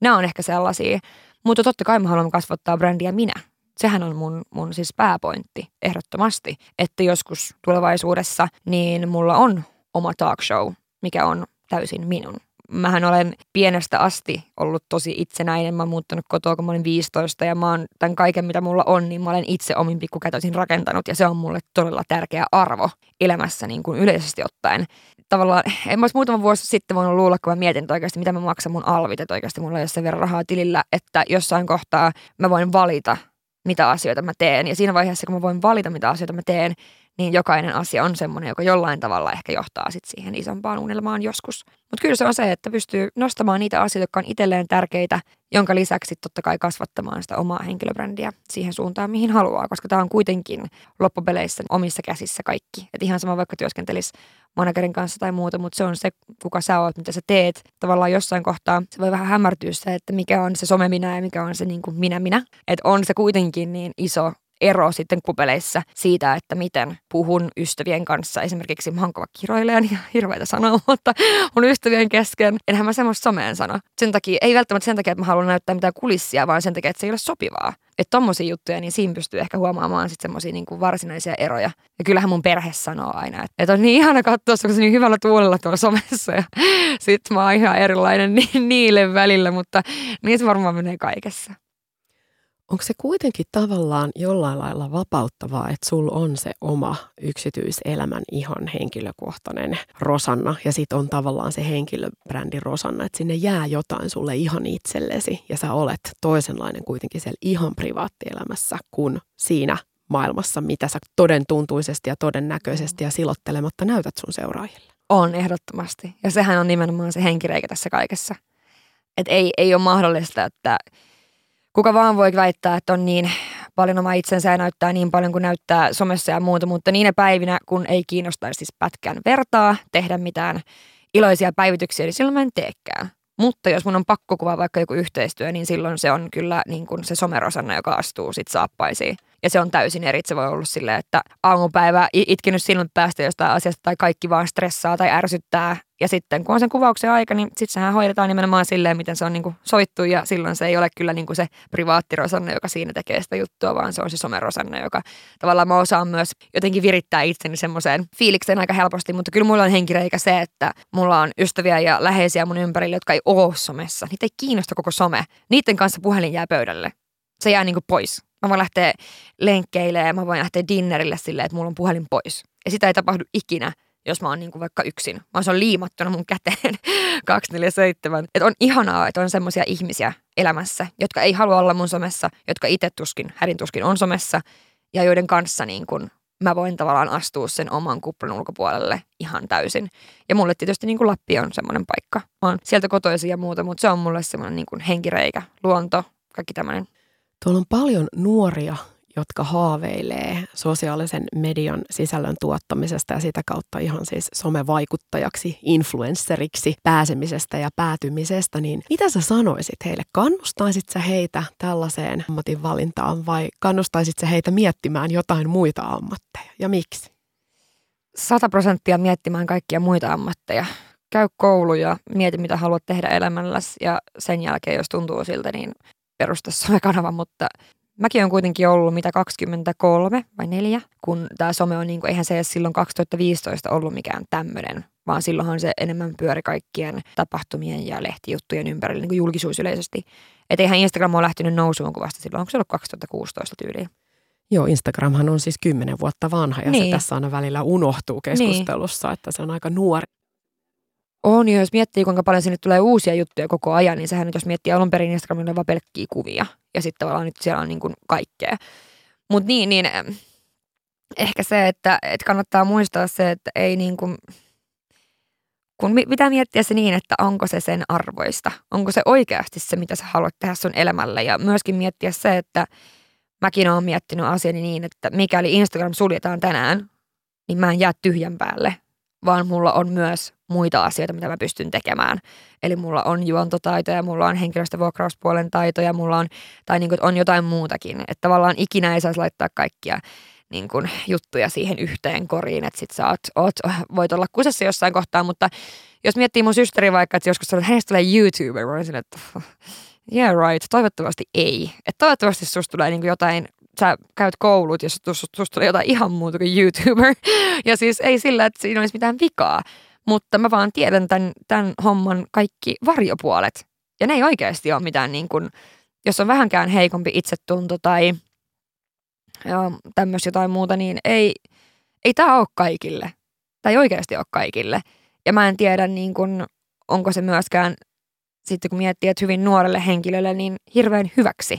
Nämä on ehkä sellaisia. Mutta totta kai mä haluan kasvattaa brändiä minä. Sehän on mun, mun siis pääpointti ehdottomasti, että joskus tulevaisuudessa niin mulla on oma talk show, mikä on täysin minun. Mähän olen pienestä asti ollut tosi itsenäinen. Mä oon muuttanut kotoa, kun mä olin 15 ja mä oon tämän kaiken, mitä mulla on, niin mä olen itse omin pikkukätöisin rakentanut ja se on mulle todella tärkeä arvo elämässä niin kuin yleisesti ottaen. Tavallaan, en mä olisi muutama vuosi sitten voinut luulla, kun mä mietin, että oikeasti mitä mä maksan mun alvit, että oikeasti mulla ei ole sen verran rahaa tilillä, että jossain kohtaa mä voin valita, mitä asioita mä teen. Ja siinä vaiheessa, kun mä voin valita, mitä asioita mä teen, niin jokainen asia on semmoinen, joka jollain tavalla ehkä johtaa sit siihen isompaan unelmaan joskus. Mutta kyllä se on se, että pystyy nostamaan niitä asioita, jotka on itselleen tärkeitä, jonka lisäksi totta kai kasvattamaan sitä omaa henkilöbrändiä siihen suuntaan, mihin haluaa, koska tämä on kuitenkin loppupeleissä omissa käsissä kaikki. Et ihan sama vaikka työskentelisi managerin kanssa tai muuta, mutta se on se, kuka sä oot, mitä sä teet. Tavallaan jossain kohtaa se voi vähän hämärtyä se, että mikä on se some minä ja mikä on se niin kuin minä minä. Että on se kuitenkin niin iso ero sitten kupeleissa siitä, että miten puhun ystävien kanssa. Esimerkiksi mä oon kova kiroilejan ja <laughs> hirveitä sanoa, mutta mun ystävien kesken enhän mä semmoista someen sano. Sen takia, ei välttämättä sen takia, että mä haluan näyttää mitään kulissia, vaan sen takia, että se ei ole sopivaa. Että tommosia juttuja, niin siinä pystyy ehkä huomaamaan sitten semmoisia niin kuin varsinaisia eroja. Ja kyllähän mun perhe sanoo aina, että, että on niin ihana katsoa se niin hyvällä tuolella tuolla somessa. Ja sit mä oon ihan erilainen <laughs> niille välillä, mutta niin se varmaan menee kaikessa onko se kuitenkin tavallaan jollain lailla vapauttavaa, että sulla on se oma yksityiselämän ihan henkilökohtainen Rosanna ja sitten on tavallaan se henkilöbrändi Rosanna, että sinne jää jotain sulle ihan itsellesi ja sä olet toisenlainen kuitenkin siellä ihan privaattielämässä kuin siinä maailmassa, mitä sä toden tuntuisesti ja todennäköisesti ja silottelematta näytät sun seuraajille. On ehdottomasti. Ja sehän on nimenomaan se henkireikä tässä kaikessa. Että ei, ei ole mahdollista, että kuka vaan voi väittää, että on niin paljon oma itsensä ja näyttää niin paljon kuin näyttää somessa ja muuta, mutta niinä päivinä, kun ei kiinnostaisi siis pätkän vertaa, tehdä mitään iloisia päivityksiä, niin silloin mä en teekään. Mutta jos mun on pakko kuvaa vaikka joku yhteistyö, niin silloin se on kyllä niin kuin se somerosanna, joka astuu sit saappaisiin. Ja se on täysin eri. Se voi olla silleen, että aamupäivä itkenyt silmät päästä jostain asiasta tai kaikki vaan stressaa tai ärsyttää. Ja sitten kun on sen kuvauksen aika, niin sitten sehän hoidetaan nimenomaan silleen, miten se on niin soittu. Ja silloin se ei ole kyllä niin se privaattirosanne, joka siinä tekee sitä juttua, vaan se on se somerosanne, joka tavallaan mä osaan myös jotenkin virittää itseni semmoiseen fiilikseen aika helposti. Mutta kyllä mulla on henkireikä se, että mulla on ystäviä ja läheisiä mun ympärillä, jotka ei ole somessa. Niitä ei kiinnosta koko some. Niiden kanssa puhelin jää pöydälle. Se jää niin kuin pois Mä voin lähteä lenkkeilemään, mä voin lähteä dinnerille silleen, että mulla on puhelin pois. Ja sitä ei tapahdu ikinä, jos mä oon niin kuin vaikka yksin. Mä se on liimattuna mun käteen <laughs> 247. Että on ihanaa, että on semmoisia ihmisiä elämässä, jotka ei halua olla mun somessa, jotka itse tuskin, hädin tuskin on somessa, ja joiden kanssa niin kuin mä voin tavallaan astua sen oman kuplan ulkopuolelle ihan täysin. Ja mulle tietysti niin kuin Lappi on semmoinen paikka. Mä oon sieltä kotoisin ja muuta, mutta se on mulle semmoinen niin kuin henkireikä, luonto, kaikki tämmöinen Tuolla on paljon nuoria, jotka haaveilee sosiaalisen median sisällön tuottamisesta ja sitä kautta ihan siis somevaikuttajaksi, influenceriksi pääsemisestä ja päätymisestä, niin mitä sä sanoisit heille? Kannustaisit sä heitä tällaiseen ammatin valintaan vai kannustaisit sä heitä miettimään jotain muita ammatteja ja miksi? Sata prosenttia miettimään kaikkia muita ammatteja. Käy koulu ja mieti, mitä haluat tehdä elämälläsi ja sen jälkeen, jos tuntuu siltä, niin perusta somekanava, <laughs> mutta mäkin on kuitenkin ollut mitä 23 vai 4, kun tämä some on, niin kuin, eihän se edes silloin 2015 ollut mikään tämmöinen, vaan silloinhan se enemmän pyöri kaikkien tapahtumien ja lehtijuttujen ympärillä niin kuin julkisuus yleisesti. Että eihän Instagram ole lähtenyt nousuun kuvasta silloin, onko se ollut 2016 tyyliin? Joo, Instagramhan on siis kymmenen vuotta vanha ja niin. se tässä aina välillä unohtuu keskustelussa, niin. että se on aika nuori. On, jos miettii kuinka paljon sinne tulee uusia juttuja koko ajan, niin sehän nyt jos miettii alun perin Instagramilla vaan pelkkiä kuvia. Ja sitten tavallaan nyt siellä on niin kuin kaikkea. Mutta niin, niin ehkä se, että, että kannattaa muistaa se, että ei niin kuin, kun pitää miettiä se niin, että onko se sen arvoista. Onko se oikeasti se, mitä sä haluat tehdä sun elämällä. Ja myöskin miettiä se, että mäkin olen miettinyt asiani niin, että mikäli Instagram suljetaan tänään, niin mä en jää tyhjän päälle, vaan mulla on myös muita asioita, mitä mä pystyn tekemään. Eli mulla on juontotaitoja, mulla on henkilöstövuokrauspuolen taitoja, mulla on, tai niin kuin, on jotain muutakin. Että tavallaan ikinä ei saisi laittaa kaikkia niin kuin, juttuja siihen yhteen koriin, että sit sä oot, oot, voit olla kusessa jossain kohtaa, mutta jos miettii mun systeri vaikka, että joskus sanoo, että hänestä tulee YouTuber, mä olisin, että yeah right, toivottavasti ei. Että toivottavasti susta tulee niin kuin jotain sä käyt koulut ja susta tulee jotain ihan muuta kuin YouTuber. <laughs> Ja siis ei sillä, että siinä olisi mitään vikaa. Mutta mä vaan tiedän tämän, tämän homman kaikki varjopuolet. Ja ne ei oikeasti ole mitään niin kuin, jos on vähänkään heikompi itsetunto tai tämmöistä jotain muuta, niin ei, ei tämä ole kaikille. Tai oikeasti ole kaikille. Ja mä en tiedä, niin kuin, onko se myöskään, sitten kun miettii, että hyvin nuorelle henkilölle, niin hirveän hyväksi.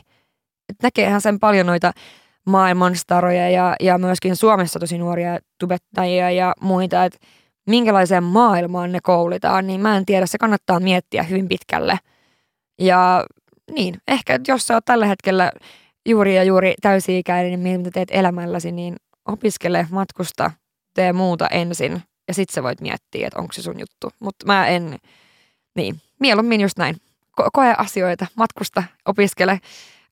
Et näkeehän sen paljon noita maailmanstaroja ja, ja myöskin Suomessa tosi nuoria tubettajia ja muita, että minkälaiseen maailmaan ne koulitaan, niin mä en tiedä, se kannattaa miettiä hyvin pitkälle. Ja niin, ehkä jos sä oot tällä hetkellä juuri ja juuri täysi-ikäinen, niin mitä teet elämälläsi, niin opiskele, matkusta, tee muuta ensin ja sitten sä voit miettiä, että onko se sun juttu. Mutta mä en, niin, mieluummin just näin. Ko- koe asioita, matkusta, opiskele,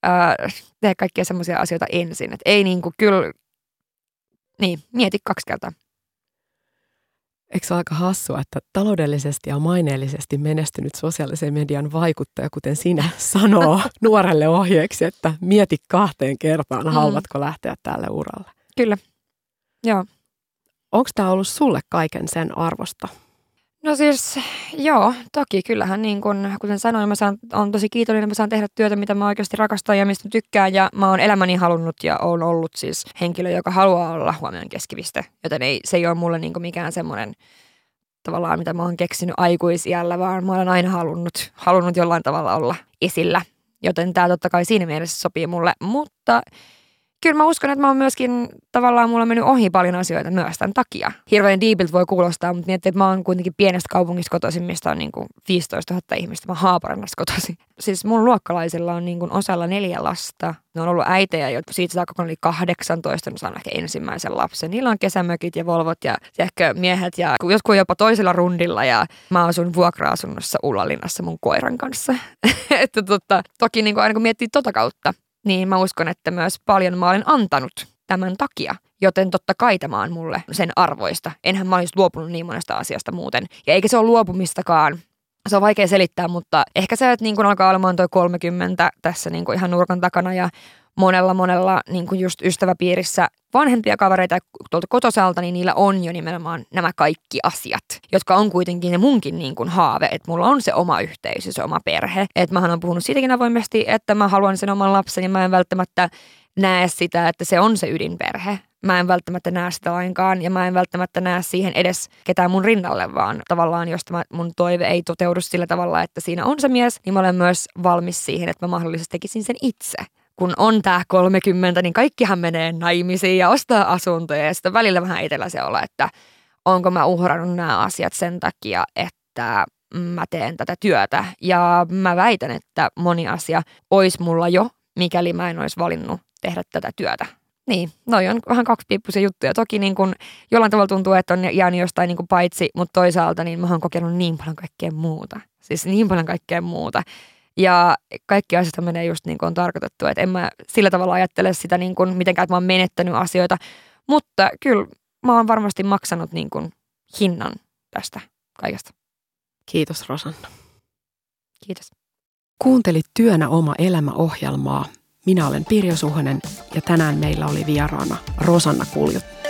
ää, tee kaikkia semmoisia asioita ensin. Et ei niinku kyllä, niin, mieti kaksi kertaa. Eikö se ole aika hassua, että taloudellisesti ja maineellisesti menestynyt sosiaalisen median vaikuttaja, kuten sinä, <laughs> sanoo nuorelle ohjeeksi, että mieti kahteen kertaan, mm. haluatko lähteä tälle uralle? Kyllä, joo. Onko tämä ollut sulle kaiken sen arvosta? No siis joo, toki kyllähän niin kun, kuten sanoin, mä saan, on tosi kiitollinen, että mä saan tehdä työtä, mitä mä oikeasti rakastan ja mistä tykkään. Ja mä oon elämäni halunnut ja oon ollut siis henkilö, joka haluaa olla huomioon keskiviste. Joten ei, se ei ole mulle niin mikään semmoinen tavallaan, mitä mä oon keksinyt aikuisiällä, vaan mä olen aina halunnut, halunnut jollain tavalla olla esillä. Joten tämä totta kai siinä mielessä sopii mulle, mutta kyllä mä uskon, että mä oon myöskin tavallaan mulla on mennyt ohi paljon asioita myös tämän takia. Hirveän diipiltä voi kuulostaa, mutta miettii, että mä oon kuitenkin pienestä kaupungista kotoisin, mistä on niin kuin 15 000 ihmistä. Mä Haaparannasta kotoisin. Siis mun luokkalaisilla on niin kuin osalla neljä lasta. Ne on ollut äitejä, jotka siitä saakka kun oli 18, ne saanut ehkä ensimmäisen lapsen. Niillä on kesämökit ja volvot ja ehkä miehet ja jotkut jopa toisella rundilla ja mä asun vuokra-asunnossa Ullalinnassa mun koiran kanssa. <laughs> että tota, toki niin kuin aina kun miettii tota kautta, niin mä uskon, että myös paljon mä olen antanut tämän takia. Joten totta kai tämä on mulle sen arvoista. Enhän mä olisi luopunut niin monesta asiasta muuten. Ja eikä se ole luopumistakaan. Se on vaikea selittää, mutta ehkä se, että niin kun alkaa olemaan toi 30 tässä niin ihan nurkan takana ja monella monella niin kuin just ystäväpiirissä vanhempia kavereita tuolta kotosalta, niin niillä on jo nimenomaan nämä kaikki asiat, jotka on kuitenkin ne munkin niin kuin haave, että mulla on se oma yhteisö, se oma perhe. Että mähän on puhunut siitäkin avoimesti, että mä haluan sen oman lapsen mä en välttämättä näe sitä, että se on se ydinperhe. Mä en välttämättä näe sitä lainkaan ja mä en välttämättä näe siihen edes ketään mun rinnalle, vaan tavallaan jos tämä mun toive ei toteudu sillä tavalla, että siinä on se mies, niin mä olen myös valmis siihen, että mä mahdollisesti tekisin sen itse kun on tämä 30, niin kaikkihan menee naimisiin ja ostaa asuntoja. Ja sitten välillä vähän itsellä se olla, että onko mä uhrannut nämä asiat sen takia, että mä teen tätä työtä. Ja mä väitän, että moni asia olisi mulla jo, mikäli mä en olisi valinnut tehdä tätä työtä. Niin, noi on vähän kaksipiippuisia juttuja. Toki niin kun jollain tavalla tuntuu, että on jäänyt jostain niin paitsi, mutta toisaalta niin mä oon kokenut niin paljon kaikkea muuta. Siis niin paljon kaikkea muuta. Ja kaikki asiat menee just niin kuin on tarkoitettu. Että en mä sillä tavalla ajattele sitä niin kuin mitenkään, että mä oon menettänyt asioita. Mutta kyllä mä oon varmasti maksanut niin kuin hinnan tästä kaikesta. Kiitos Rosanna. Kiitos. Kuuntelit Työnä oma elämä ohjelmaa. Minä olen Pirjo Suhonen ja tänään meillä oli vieraana Rosanna Kuljutti.